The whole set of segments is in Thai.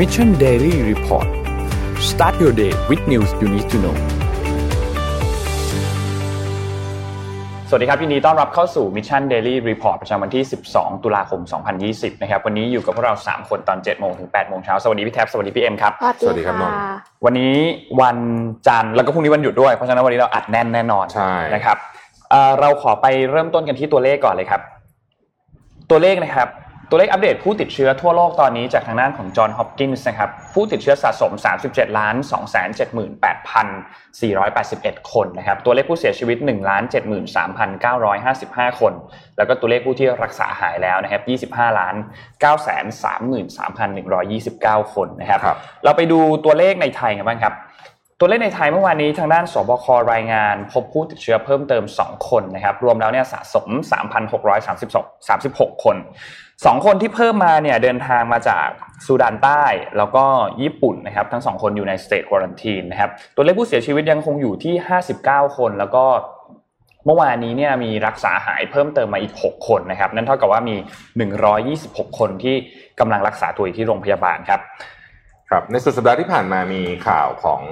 Mission Daily Report start your day with news you need to know สวัสดีครับยินดีต้อนรับเข้าสู่ Mission Daily Report ประจำวันที่ 12 ตุลาคม 2020 นะครับ วันนี้อยู่กับพวกเรา 3 คนตอน 7 โมงถึง 8 โมงเช้า สวัสดีพี่แท็บ สวัสดีพี่เอ็มครับ สวัสดีครับสวัสดีครับน้องวันนี้วันจันทร์แล้วก็พรุ่งนี้วันหยุดด้วย เพราะฉะนั้นวันนี้เราอัดแน่นแน่นอนใช่นะครับเอ่อเราขอไปเริ่มต้นกันที่ตัวเลขก่อนเลยครับ ตัวเลขนะครับ ตัวเลขอัปเดตผู้ติดเชื้อทั่วโลกตอนนี้จากทางด้านของจอห์นฮอปกินส์นะครับผู้ติดเชื้อสะสม 37ล้าน278,481 คนนะครับตัวเลขผู้เสียชีวิต1ล้าน73,955 คน แล้วก็ตัวเลขผู้ที่รักษาหายแล้วนะครับ25ล้าน933,129 คนนะครับครับเราไปดูตัวเลขในไทยกันบ้างครับตัวเลขในไทยเมื่อวานนี้ทางด้านสบครายงาน พบผู้ติดเชื้อเพิ่มเติม 2 คนนะครับรวมแล้วเนี่ยสะสม 3,636 36 คน 2คนที่เพิ่มมาเนี่ยเดินทางมาจากซูดานใต้ แล้วก็ญี่ปุ่นนะครับทั้ง2คนอยู่ในสเตทควอรันทีนนะครับตัวเลขผู้เสียชีวิตยังคงอยู่ที่ 59 คนแล้วก็เมื่อวานนี้เนี่ยมีรักษาหายเพิ่มเติมมาอีก 6 คนนะครับนั่นเท่ากับว่ามี 126 คนที่กำลังรักษาตัวอยู่ที่โรงพยาบาลครับครับในสุดสัปดาห์ที่ผ่านมามีข่าวของ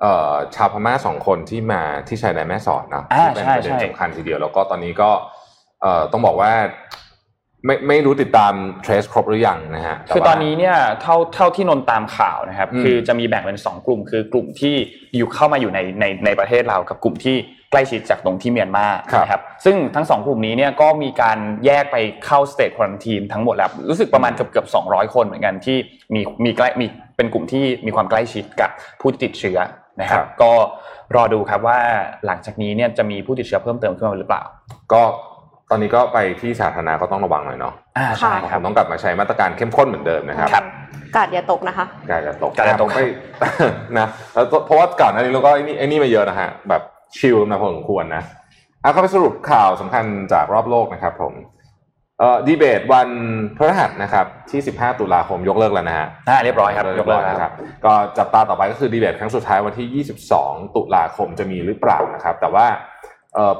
เอ่อชาวพม่าสองคนที่มาที่ชายแดนแม่สอดเนอะอ่าที่เป็นใช่ประเด็นใช่สำคัญทีเดียวแล้วก็ตอนนี้ก็เอ่อต้องบอกว่า ไม่ไม่รู้ติดตาม trace ครบหรือยังนะฮะคือแว่าตอนนี้เนี่ยเท่าเท่าที่นนตามข่าวนะครับอืมคือจะมีแบ่งเป็นสองกลุ่ม คือกลุ่มที่อยู่เข้ามาอยู่ในในในประเทศเรากับกลุ่มที่ใกล้ชิดจากตรงที่เมียนมานะครับซึ่งทั้งสองกลุ่มนี้เนี่ยก็มีการแยกไปเข้าสเตทควอนตีนทั้งหมดแล้วรู้สึกประมาณเกือบเกือบสองร้อยคนเหมือนกันที่มีมีใกล้มีเป็นกลุ่มที่มีความใกล้ชิดกับผู้ที่ติดเชื้อนะครับก็รอดูครับว่าหลังจากนี้เนี่ยจะมีผู้ติดเชื้อเพิ่มเติมขึ้นมาหรือเปล่า ก็ ตอนนี้ก็ไปที่สาธารณะก็ต้องระวังหน่อยเนาะอ่าใช่คครับต้องกลับมาใช้มาตรการเข้มข้นเหมือนเดิมนะครับครับกาดอย่าตกนะคะ กาจะตกกาดอย่าตกไม่นะแล้วเพราะว่าก่อนหน้านี้เราก็ไอ้นี่ไอ้นี่มาเยอะนะฮะแบบชิลมาพอสมควรนะเอาเข้าไปสรุปข่าวสำคัญจากรอบโลกนะครับ ผมเอ่อดีเบตวันพฤหัสนะครับที่ 15 ตุลาคมยกเลิกแล้วนะฮะอ่าเรียบร้อยครับเรียบร้อยยกเลิกแล้วนะครับ ก็จับตาต่อไปก็คือดีเบตครั้งสุดท้ายวันที่ 22 ตุลาคมจะมีหรือเปล่านะครับ แต่ว่าเอ่อ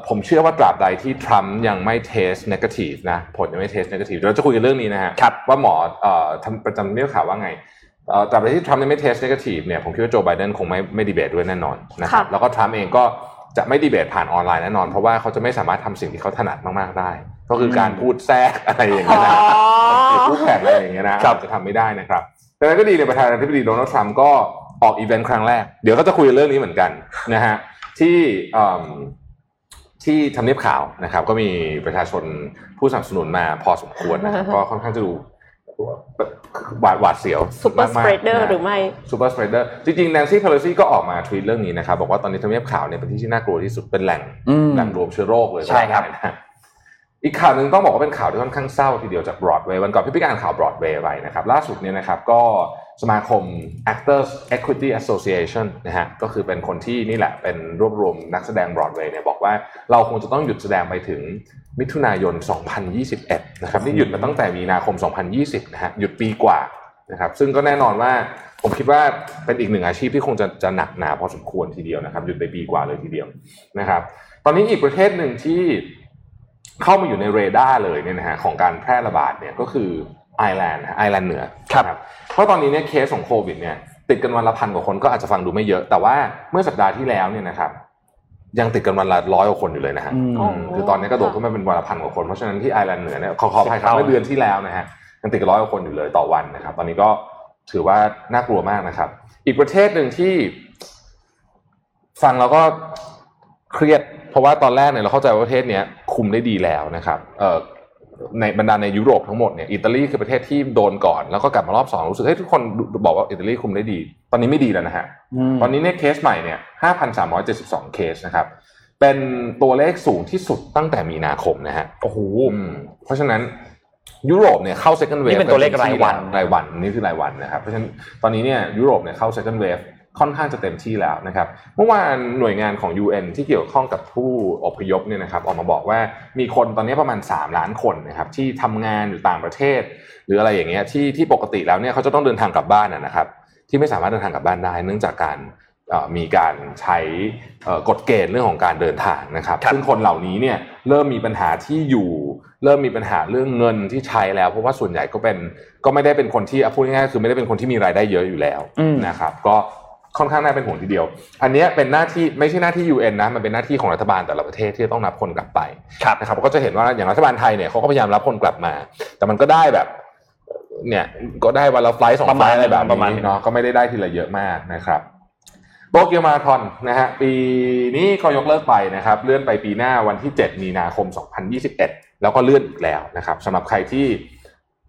ผมเชื่อว่าตราบใดที่ทรัมป์ยังไม่ test negative นะผลยังไม่ test negative เราจะคุยกันเรื่องนี้นะฮะครับว่าหมอเอ่อทำประจำทำเนียบขาวว่าไงเอ่อตราบใดที่ทรัมป์ยังไม่ test negative เนี่ยผมคิดว่าโจไบเดนคงไม่ไม่ดีเบตด้วยแน่นอนนะครับค่ะแล้วก็ทรัมป์เองก็จะไม่ดีเบตผ่านออนไลน์แน่นอน เพราะว่าเขาจะไม่สามารถทำสิ่งที่เขาถนัดมากๆได้ ก็คือการพูดแทรกอะไรอย่างเงี้ยนะหรือผู้แข่งอะไรอย่างเงี้ยนะครับจะทำไม่ได้นะครับแต่ก็ดีในยประธานาธิบดีโดนัลด์ทรัมป์ก็ออกอีเวนต์ครั้งแรกเดี๋ยวก็จะคุยเรื่องนี้เหมือนกันนะฮะที่เอิ่ม ที่ทำเนียบขาวนะครับ ก็มีประชาชนผู้สนับสนุนมาพอสมควรนะครับก็ค่อนข้างจะดูหวาดหวาดเสียวซูเปอร์สมากเปรๆดเดอร์นะฮะหรือไม่ซูเปอร์สเปรดเดอร์จริงๆแนนซี่เพโลซี่ก็ออกมาทวีตเรื่องนี้นะครับ บอกว่าตอนนี้ทำเนียบขาวเนี่ยเป็นที่ที่น่ากลัวที่สุดเป็นแหล่งอืมแหล่งรวมเชื้อโรคเลยใช่ครับก็ว่าได้นะอีกข่าวหนึ่งต้องบอกว่าเป็นข่าวที่ค่อนข้างเศร้าทีเดียวจากบรอดเวย์วันก่อนพี่พิการข่าวบรอดเวย์ไปนะครับล่าสุดเนี่ยนะครับก็ สมาคม Actors Equity Association นะฮะก็คือเป็นคนที่นี่แหละเป็นรวบรวมนักแสดงบรอดเวย์เนี่ยบอกว่าเราคงจะต้องหยุดแสดงไปถึงมิถุนายน 2021 นะครับนี่หยุดมาตั้งแต่มีนาคม 2020 นะฮะหยุดปีกว่านะครับซึ่งก็แน่นอนว่าผมคิดว่าเป็นอีกหนึ่งอาชีพที่คงจะจะหนักหนาพอสมควรทีเดียวนะครับหยุดไปปีกว่าเลยทีเดียวนะครับ ตอนนี้อีกประเทศหนึ่งที่เข้ามาอยู่ในเรดาร์เลยเนี่ยนะฮะของการแพร่ระบาดเนี่ยก็คือ ไอร์แลนด์นะไอร์แลนด์เหนือครับนะเพราะตอนนี้เนี่ยเคสของโควิดเนี่ยติดกันวันละพันกว่าคนก็อาจจะฟังดูไม่เยอะ แต่ว่าเมื่อสัปดาห์ที่แล้วเนี่ยนะครับยังติดกันวันละร้อยกว่าคนอยู่เลยนะฮะอืมอ๋ออืมคือตอนนี้กระโดดขึ้นมาเป็นวันละพันกว่าคน เพราะฉะนั้นที่ไอร์แลนด์เหนือเนี่ยขอขออภัยครับเท่าเมื่อเดือนที่แล้วนะฮะยังติดกันร้อยกว่าคนอยู่เลยต่อวันนะครับ ตอนนี้ก็ถือว่าน่ากลัวมากนะครับ อีกประเทศหนึ่งที่ฟังแล้วก็เครียด เพราะว่าตอนแรกเนี่ยเราเข้าใจว่าประเทศเนี้ยคุมได้ดีแล้วนะครับเอ่อ ในบรรดาในยุโรปทั้งหมดเนี่ยอิตาลีคือประเทศที่โดนก่อน แล้วก็กลับมารอบสองรู้สึกเฮ้ยทุกคนบอกว่าอิตาลีคุมได้ดี ตอนนี้ไม่ดีแล้วนะฮะ ตอนนี้เนี่ยเคสใหม่เนี่ย5,372เคสนะครับ เป็นตัวเลขสูงที่สุดตั้งแต่มีนาคมนะฮะโอ้โหอืมเพราะฉะนั้นยุโรปเนี่ยเข้า second wave นี่เป็นตัวเลขรายวันรายวันนี่คือรายวันนะครับเพราะฉะนั้นตอนนี้เนี่ยยุโรปเนี่ยเข้า second wave ค่อนข้างจะเต็มที่แล้วนะครับเมื่อวานหน่วยงานของ UN ที่เกี่ยวข้องกับผู้อพยพเนี่ยนะครับออกมาบอกว่ามีคนตอนนี้ประมาณ 3 ล้านคนนะครับที่ทำงานอยู่ต่างประเทศ หรืออะไรอย่างเงี้ยที่ที่ปกติแล้วเนี่ยเขาจะต้องเดินทางกลับบ้านนะนะครับ ที่ไม่สามารถเดินทางกลับบ้านได้ เนื่องจากการเอ่อมีการใช้เอ่อกฎเกณฑ์เรื่องของการเดินทางนะครับครับซึ่งคนเหล่านี้เนี่ยเริ่มมีปัญหาที่อยู่ เริ่มมีปัญหาเรื่องเงินที่ใช้แล้ว เพราะว่าส่วนใหญ่ก็เป็นก็ไม่ได้เป็นคนที่อะพูดง่ายๆคือไม่ได้เป็นคนที่มีรายได้เยอะอยู่แล้วอืมนะครับ ก็ ค่อนข้างน่าเป็นห่วงทีเดียว อันเนี้ยเป็นหน้าที่ไม่ใช่หน้าที่ UN นะ มันเป็นหน้าที่ของรัฐบาลแต่ละประเทศที่จะต้องนับคนกลับไปครับนะครับก็จะเห็นว่าอย่างรัฐบาลไทยเนี่ยเขาก็พยายามรับคนกลับมา แต่มันก็ได้แบบเนี่ยก็ได้วันละไฟล์สองประไฟมาณล์อะไรแบบประมาณนี้เนาะก็ไม่ได้ได้ทีละเยอะมากนะครับโตเกียวมาราธอนนะฮะปีนี้ก็ยกเลิกไปนะครับ เลื่อนไปปีหน้าวันที่ 7 มีนาคม 2021 แล้วก็เลื่อนอีกแล้วนะครับสำหรับใครที่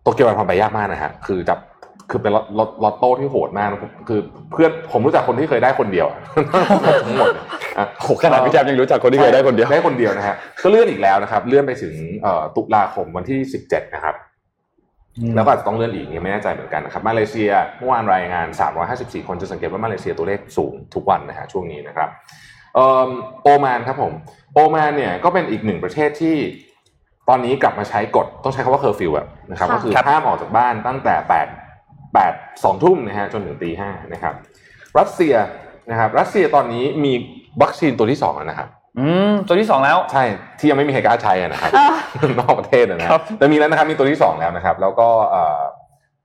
โตเกียวมาราธอนไปยากมากนะฮะคือจับ คือเป็นลอตลอตลอตโต้ที่โหดมากนะคือเพื่อนผมรู้จักคนที่เคยได้คนเดียวทั้งหมดเนี่ยอะโอ้โหขนาดพี่แจมยังรู้จักคนที่เคยได้คนเดียวได้คนเดียวนะฮะก็เลื่อนอีกแล้วนะครับ เลื่อนไปถึงเอ่อตุลาคมวันที่17นะครับแล้วก็อาจจะต้องเลื่อนอีกยังไม่แน่ใจเหมือนกันนะครับมาเลเซียเมื่อวานรายงาน 354 คนจะสังเกตว่ามาเลเซียตัวเลขสูงทุกวันนะฮะช่วงนี้นะครับเอิ่มโอมานครับผมโอมานเนี่ยก็เป็นอีกหนึ่งประเทศที่ตอนนี้กลับมาใช้กฎต้องใช้คำว่าเคอร์ฟิวอะนะครับค่ะก็คือครับห้ามออกจากบ้านตั้งแต่8 8 2ทุ่มนะฮะจนถึงตีห้านะครับ รัสเซียนะครับ รัสเซียตอนนี้มีวัคซีนตัวที่สองแล้วนะครับอืมตัวที่สองแล้วใช่ที่ยังไม่มีใครกล้าใช้อะนะครับอะนอกประเทศอะนะครับแต่มีแล้วนะครับมีตัวที่สองแล้วนะครับ แล้วก็เอ่อ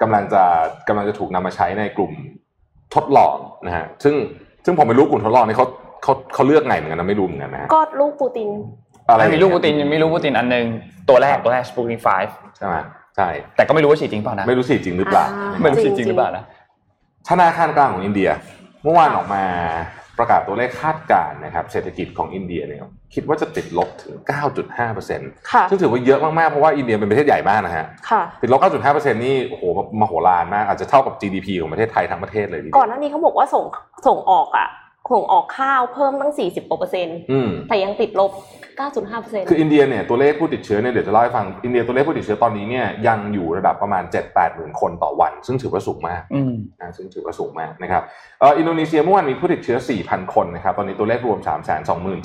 กำลังจะกำลังจะถูกนำมาใช้ในกลุ่มทดลองนะฮะซึ่งซึ่งผมไม่รู้กลุ่มทดลองนี่เขาเขาเขาเลือกไงเหมือนกันนะไม่รู้เหมือนกันนะฮะก็ลูกปูตินอะไรมีลูกปูตินมีลูกปูตินอันหนึงตัวแรกตัวแรกสปูตินไฟใช่ไหม ใช่แต่ก็ไม่รู้ว่าฉีดจริงเปล่านะไม่รู้สิจริงหรือเปล่าอ่าไม่รู้ฉีดจริงหรือเปล่านะธนาคารกลางของอินเดีย เมื่อวานออกมาประกาศตัวเลขคาดการณ์นะครับเศรษฐกิจของอินเดียเนี่ยคิดว่าจะติดลบถึง 9.5%ค่ะซึ่งถือว่าเยอะมากๆ เพราะว่าอินเดียเป็นประเทศใหญ่มากนะฮะค่ะติดลบ 9.5%นี่โอ้โหมโหฬารมาก อาจจะเท่ากับ GDP ของประเทศไทยทั้งประเทศเลยทีเดียวก่อนหน้านี้เขาบอกว่าส่งส่งออกอะส่งออกข้าวเพิ่มตั้ง 40กว่าเปอร์เซ็นต์อืมแต่ยังติดลบ 9.5เปอร์เซ็นต์คืออินเดียเนี่ยตัวเลขผู้ติดเชื้อเนี่ยเดี๋ยวจะเล่าให้ฟังอินเดียตัวเลขผู้ติดเชื้อตอนนี้เนี่ยยังอยู่ระดับประมาณ 7-8หมื่นคนต่อวัน ซึ่งถือว่าสูงมากนะซึ่งถือว่าสูงมากนะครับเอออินโดนีเซียเมื่อวานมีผู้ติดเชื้อ 4,000 คนนะครับตอนนี้ตัวเลขรวม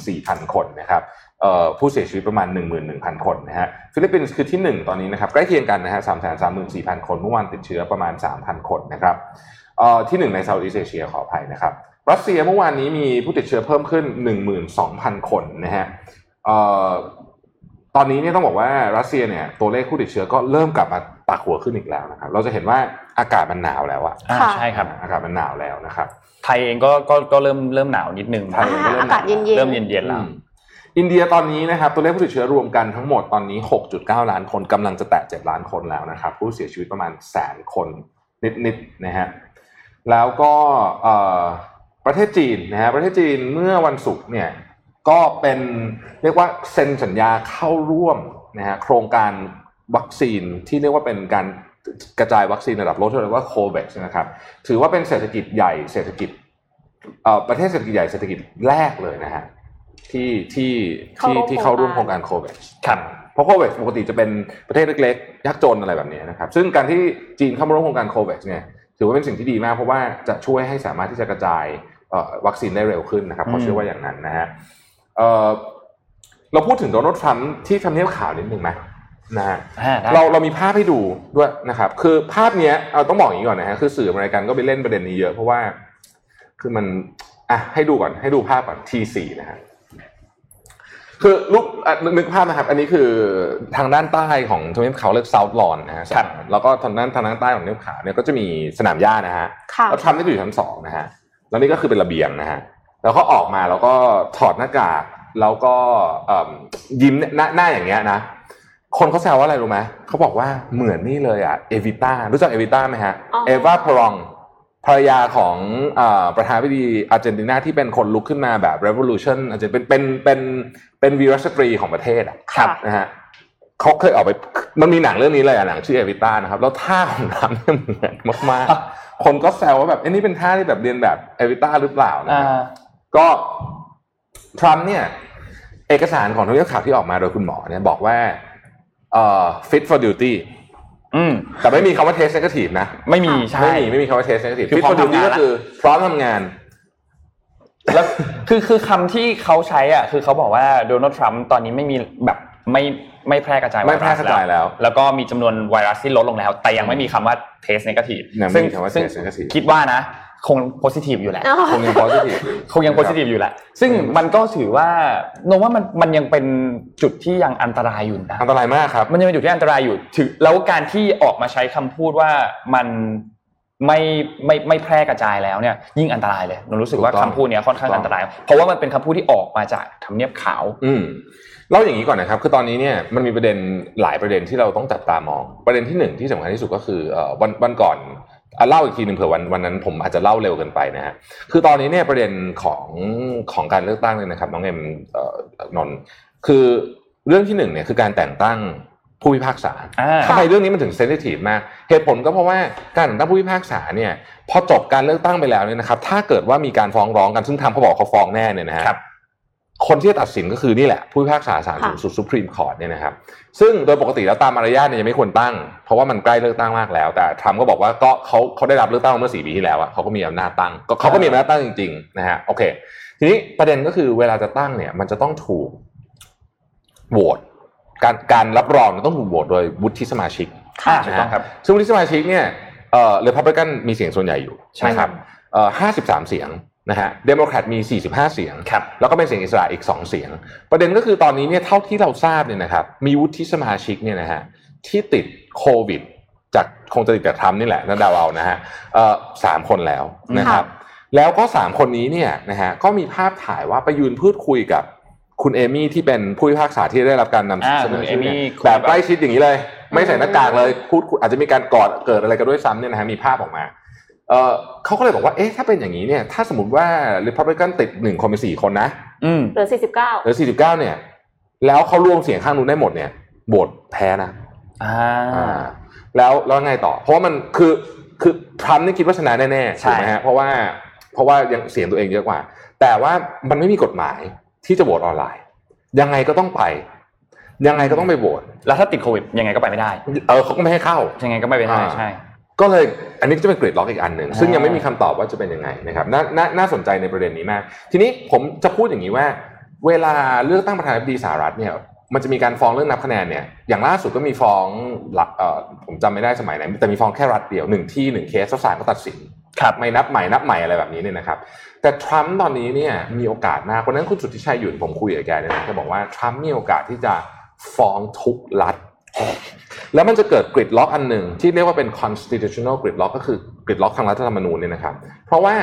324,000 คนนะครับเอ่อผู้เสียชีวิตประมาณ 11,000 คนนะฮะฟิลิปปินส์คือที่ 1 ตอนนี้นะครับใกล้เคียงกันนะฮะ334,000 คนเมื่อวานติดเชื้อประมาณ 3,000 คนนะครับเอ่อที่1ใน Southeast Asia ขออภัยนะครับรัสเซียเมื่อวานนี้มีผู้ติดเชื้อเพิ่มขึ้น 12,000 คนนะฮะเอ่อ ตอนนี้เนี่ยต้องบอกว่ารัสเซียเนี่ยตัวเลขผู้ติดเชื้อก็เริ่มกลับมาปักหัวขึ้นอีกแล้วนะครับ เราจะเห็นว่าอากาศมันหนาวแล้วอะอ่าค่ะใช่ครับ อากาศมันหนาวแล้วนะครับ ไทยเองก็ก็ก็เริ่มเริ่มหนาวนิดนึงไทยอ่าอากาศเย็นๆเริ่มเย็นๆแล้วอืมอินเดียตอนนี้นะครับตัวเลขผู้ติดเชื้อรวมกันทั้งหมดตอนนี้ 6.9 ล้านคนกำลังจะแตะ 7 ล้านคนแล้วนะครับ ผู้เสียชีวิตประมาณแสนคนนิดๆนะฮะแล้วก็เอ่อประเทศจีนนะฮะประเทศจีนเมื่อวันศุกร์เนี่ย ก็เป็นเรียกว่าเซ็นสัญญาเข้าร่วมนะฮะโครงการวัคซีนที่เรียกว่าเป็นการกระจายวัคซีนระดับโลกที่เรียกว่าโควิดนะครับ ถือว่าเป็นเศรษฐกิจใหญ่เศรษฐกิจเอ่อประเทศเศรษฐกิจใหญ่เศรษฐกิจแรกเลยนะฮะที่ที่ที่เข้าร่วมที่เข้าร่วมโคโครรงงกาการรโควิดครับเพราะโควิดปกติจะเป็นประเทศเล็กๆยากจนอะไรแบบนี้นะครับ ซึ่งการที่จีนเข้ามาร่วมโครงการโควิดเนี่ยถือว่าเป็นสิ่งที่ดีมากเพราะว่าจะช่วยให้สามารถที่จะกระจายเอ่อวัคซีนได้เร็วขึ้นนะครับเขาอืมเชื่อว่าอย่างนั้นนะฮะ เอ่อเราพูดถึงโดนัลด์ทรัมป์ที่ทำเนียบขาวนิดหนึ่งไหมนะฮะอ่าได้เราเรามีภาพให้ดูด้วยนะครับ คือภาพเนี้ยเอาต้องบอกอย่างนี้ก่อนนะฮะคือสื่ออเมริกันก็ไปเล่นประเด็นนี้เยอะเพราะว่า คือมันอะให้ดูก่อนให้ดูภาพก่อน T4 นะฮะคือรูปอะนึกนึกภาพนะครับ อันนี้คือทางด้านใต้ของทวีปเขาเรียก South Lawn นะฮะครับแล้วก็ทางด้านทางด้านใต้ของทวีปขาวเนี่ยก็จะมีสนามหญ้านะฮะค่ะแล้วทรัมป์นี่ก็อยู่ชั้นสองนะฮะแล้วนี่ก็คือเป็นระเบียงนะฮะแล้วก็ออกมาแล้วก็ถอดหน้ากาก แล้วก็เอิ่มยิ้มหน้าหน้าอย่างเงี้ยนะคนเขาแซวว่าอะไรรู้ไหมเขาบอกว่าเหมือนนี่เลยอะเอวิต้ารู้จักเอวิต้าไหมฮะอ๋อเอวาพรองภรรยาของเออประธานาธิบดีอาร์เจนตินาที่เป็นคนลุกขึ้นมาแบบ revolution อาจจะเป็นเป็นเป็นเป็นวีรสตรีของประเทศอะค่ะนะฮะเขาเคยออกไปมันมีหนังเรื่องนี้เลยอะหนังชื่อเอวิต้านะครับ แล้วท่าของทำเนี่ยเหมือนมากๆ คนก็แซวว่าแบบเอ้นี่เป็นท่าที่แบบเรียนแบบเอวิต้าหรือเปล่านะอ่าครับก็ทรัมป์เนี่ย เอกสารของทางเรื่องข่าวที่ออกมาโดยคุณหมอเนี่ยบอกว่าเอ่อ fit for duty อืมแต่ไม่มีคำว่า test negative นะ ไม่มีใช่ไม่มีไม่มีคำว่า test negative คือ fit พร้อ for ม duty ทำงานก็ละคือพร้อมทำงาน แล้วคือคือคำที่เขาใช้อะ คือเขาบอกว่าโดนัลด์ทรัมป์ตอนนี้ไม่มีแบบไม่ไม่แพร่กระจายไม่แพร่กระจายแล้ว แล้วก็มีจำนวนไวรัสที่ลดลงแล้ว แต่ยังไม่มีคำว่าเทสเนกาทีฟยังไม่มีคำว่าซึ่ง test negative คิดว่านะ คงโพซิทีฟอยู่แหละอ๋อคงยัง positive คงยังโพซิทีฟอยู่แหละ ซึ่งมันก็ถือว่าโนว่ามันมันยังเป็นจุดที่ยังอันตรายอยู่นะอันตรายมากครับ มันยังเป็นจุดที่อันตรายอยู่ถือแล้วการที่ออกมาใช้คำพูดว่ามันไม่ไม่ไม่แพร่กระจายแล้วเนี่ยยิ่งอันตรายเลยเรารู้สึกว่าถูกต้องคำพูดเนี้ยค่อนข้างถูกต้องอันตราย เพราะว่ามันเป็นคำพูดที่ออกมาจากทำเนียบขาว อืมเล่าอย่างนี้ก่อนนะครับคือตอนนี้เนี่ยมันมีประเด็นหลายประเด็นที่เราต้องจับตามอง ประเด็นที่หนึ่งที่สำคัญที่สุดก็คือเอ่อวันวันก่อนอะ เล่าอีกทีหนึ่งเผื่อวันวันนั้นผมอาจจะเล่าเร็วเกินไปนะฮะคือตอนนี้เนี่ยประเด็นของของการเลือกตั้งเนี่ยนะครับน้องเอ็มเอ่อนนท์คือเรื่องที่หนึ่งเนี่ยคือการแต่งตั้งผู้พิพากษาอ่าทำไมเรื่องนี้มันถึง sensitive มาก เหตุผลก็เพราะว่าการแต่งตั้งผู้พิพากษาเนี่ยพอจบการเลือกตั้งไปแล้วเนี่ยนะครับ ถ้าเกิดว่ามีการฟ้องร้องกันซึ่งทรัมป์เขาบอกเขาฟ้องแน่เนี่ยนะฮะครับ คนที่จะตัดสินก็คือนี่แหละ ผู้พิพากษาศาลสูงสุด Supreme Court เนี่ยนะครับซึ่งโดยปกติแล้วตามมารยาทเนี่ยยังไม่ควรตั้ง เพราะว่ามันใกล้เลือกตั้งมากแล้ว แต่ทรัมป์ก็บอกว่าก็เขาเขาได้รับเลือกตั้งมาเมื่อสี่ปีที่แล้วอะเขาก็มีอำนาจตั้งก็เขาก็มีอำนาจตั้งจริงๆนะฮะโอเค ทีนี้ประเด็นก็คือเวลาจะตั้งเนี่ย มันจะต้องถูกโหวตการการรับรองมันต้องถูกโหวตโดยวุฒิสมาชิกอ่าค่ะถูกต้องครับซึ่งวุฒิสมาชิกเนี่ยเอ่อเรพับลิกันมีเสียงส่วนใหญ่อยู่ใช่นะครับเอ่อห้าสิบสามเสียง นะฮะเดโมแครตมีสี่สิบห้าเสียงครับแล้วก็เป็นเสียงอิสระอีกสองเสียง ประเด็นก็คือตอนนี้เนี่ยเท่าที่เราทราบเนี่ยนะครับมีวุฒิสมาชิกเนี่ยนะฮะที่ติดโควิด จากคงจะติดจากทรัมป์นี่แหละนั่นเดาเอานะฮะเอ่อสามคนแล้วนะครับ แล้วก็สามคนนี้เนี่ยนะฮะก็มีภาพถ่ายว่าไปยืนพูดคุยกับคุณเอมี่ที่เป็นผู้พิพากษาที่ได้รับการนำอ่าเสนอชื่อเนี่ยคุณเอมี่แบบใกล้ชิดอย่างนี้เลย ไม่ใส่หน้ากากเลยพูดคุยอาจจะมีการกอดเกิดอะไรกันด้วยซ้ำเนี่ยนะฮะมีภาพออกมา เออเขาก็เลยบอกว่าเอ๊ะถ้าเป็นอย่างนี้เนี่ยถ้าสมมติว่า Republican ติดหนึ่งคนเป็นสี่คนนะอืมเหลือสี่สิบเก้าหรือสี่สิบเก้าเนี่ย แล้วเขารวมเสียงข้างนู้นได้หมดเนี่ยโหวตแพ้นะอ่าอ่าแล้วแล้วไงต่อ เพราะว่ามันคือคือทรัมป์นี่คิดว่าชนะแน่ๆใช่ถูกไหมฮะเพราะว่าเพราะว่ายังเสียงตัวเองเยอะกว่า แต่ว่ามันไม่มีกฎหมายที่จะโหวตออนไลน์ ยังไงก็ต้องไป ยังไงก็ต้องไปโหวตแล้วถ้าติดโควิดยังไงก็ไปไม่ได้ เออเขาก็ไม่ให้เข้ายังไงก็ไม่ไปได้อ่าใช่ ก็เลยอันนี้ก็จะเป็นเกรดล็อกอีกอันหนึ่งอ่าซึ่งยังไม่มีคำตอบว่าจะเป็นยังไงนะครับนานาน่าสนใจในประเด็นนี้มาก ทีนี้ผมจะพูดอย่างนี้ว่า เวลาเลือกตั้งประธานาธิบดีสหรัฐเนี่ยมันจะมีการฟ้องเรื่องนับคะแนนเนี่ยอย่างล่าสุดก็มีฟ้องหลักเอ่อผมจำไม่ได้สมัยไหนแต่มีฟ้องแค่รัฐเดียวหนึ่งที่หนึ่งเคสแล้วศาลก็ตัดสินครับไม่นับใหม่นับใหม่อะไรแบบนี้เนี่ยนะครับแต่ทรัมป์ตอนนี้เนี่ยมีโอกาสมากวันนั้นคุณสุทธิชัยหยุ่นผมคุยกับแกเนี่ยนะแกบอกว่าทรัมป์มีโอกาสที่จะฟ้องทุกรัฐ แล้วมันจะเกิดกริดล็อกอันหนึ่งที่เรียกว่าเป็น constitutional grid lock ก็คือกริดล็อกทางรัฐธรรมนูญเนี่ยนะครับ เพราะว่า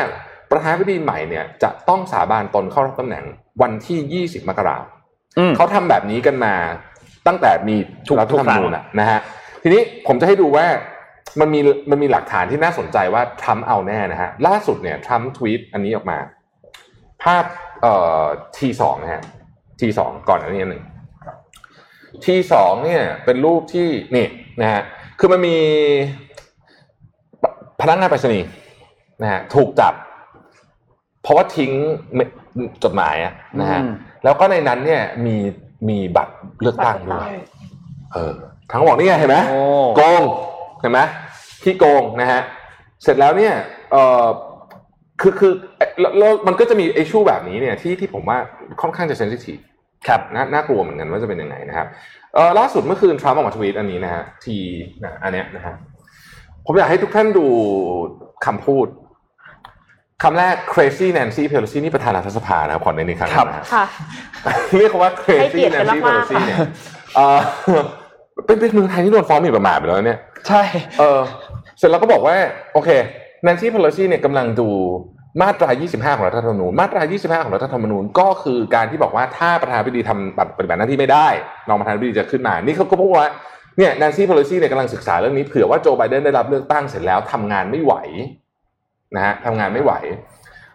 ประธานาธิบดีใหม่เนี่ยจะต้องสาบานตนเข้ารับตำแหน่งวันที่ 20 มกราคมอืมเขาทำแบบนี้กันมาตั้งแต่มีทุกรัฐธรรมนูญอะนะฮะทีนี้ผมจะให้ดูว่ามันมีมันมีหลักฐานที่น่าสนใจว่าทรัมป์เอาแน่นะฮะล่าสุดเนี่ยทรัมป์ทวีตอันนี้ออกมา ภาพเอ่อทีสองนะฮะทีสองก่อนอันนี้อันหนึ่ง ทีสองเนี่ยเป็นรูปที่นี่นะฮะคือมันมีพนักงานไปรษณีย์นะฮะถูกจับ เพราะว่าทิ้งจดหมายอะนะฮะอืมแล้วก็ในนั้นเนี่ยมีมีบัตรเลือกตั้งด้วยเออทั้งบอกนี่ไงเห็นไหมโอ้โกงเห็นไหมที่โกงนะฮะเสร็จแล้วเนี่ยเออคือคือเอ่อแล้วแล้วมันก็จะมีไอชูแบบนี้เนี่ยที่ที่ผมว่าค่อนข้างจะเซนซิทีฟ ครับน่าน่ากลัวเหมือนกันว่าจะเป็นยังไงนะครับเออล่าสุดเมื่อคืนทรัมป์ออกมาทวีตอันนี้นะฮะทีนะอันเนี้ยนะฮะผมอยากให้ทุกท่านดูคำพูดคำแรก crazy Nancy Pelosi นี่ประธานรัฐสภานะครับขอในนี้ครั้งครับนะฮะค่ะเรียกเขาว่าให้ crazy เกียรติกัน Nancy มากๆ Pelosi เนี่ยเออเป็นเป็นเมืองไทยที่โดนฟ้องหมิ่นประมาทไปแล้วเนี่ย ใช่ เออเสร็จแล้วก็บอกว่า โอเค Nancy Pelosi เนี่ยกำลังดู มาตรา 25 ของรัฐธรรมนูญ มาตรา 25 ของรัฐธรรมนูญก็คือการที่บอกว่าถ้าประธานาธิบดีทำปฏิบัติหน้าที่ไม่ได้รองประธานาธิบดีจะขึ้นมา นี่เขาก็พูดว่าเนี่ย Nancy Pelosi เนี่ยกำลังศึกษาเรื่องนี้เผื่อว่าโจไบเดนได้รับเลือกตั้งเสร็จแล้วทำงานไม่ไหวนะฮะทำงานไม่ไหว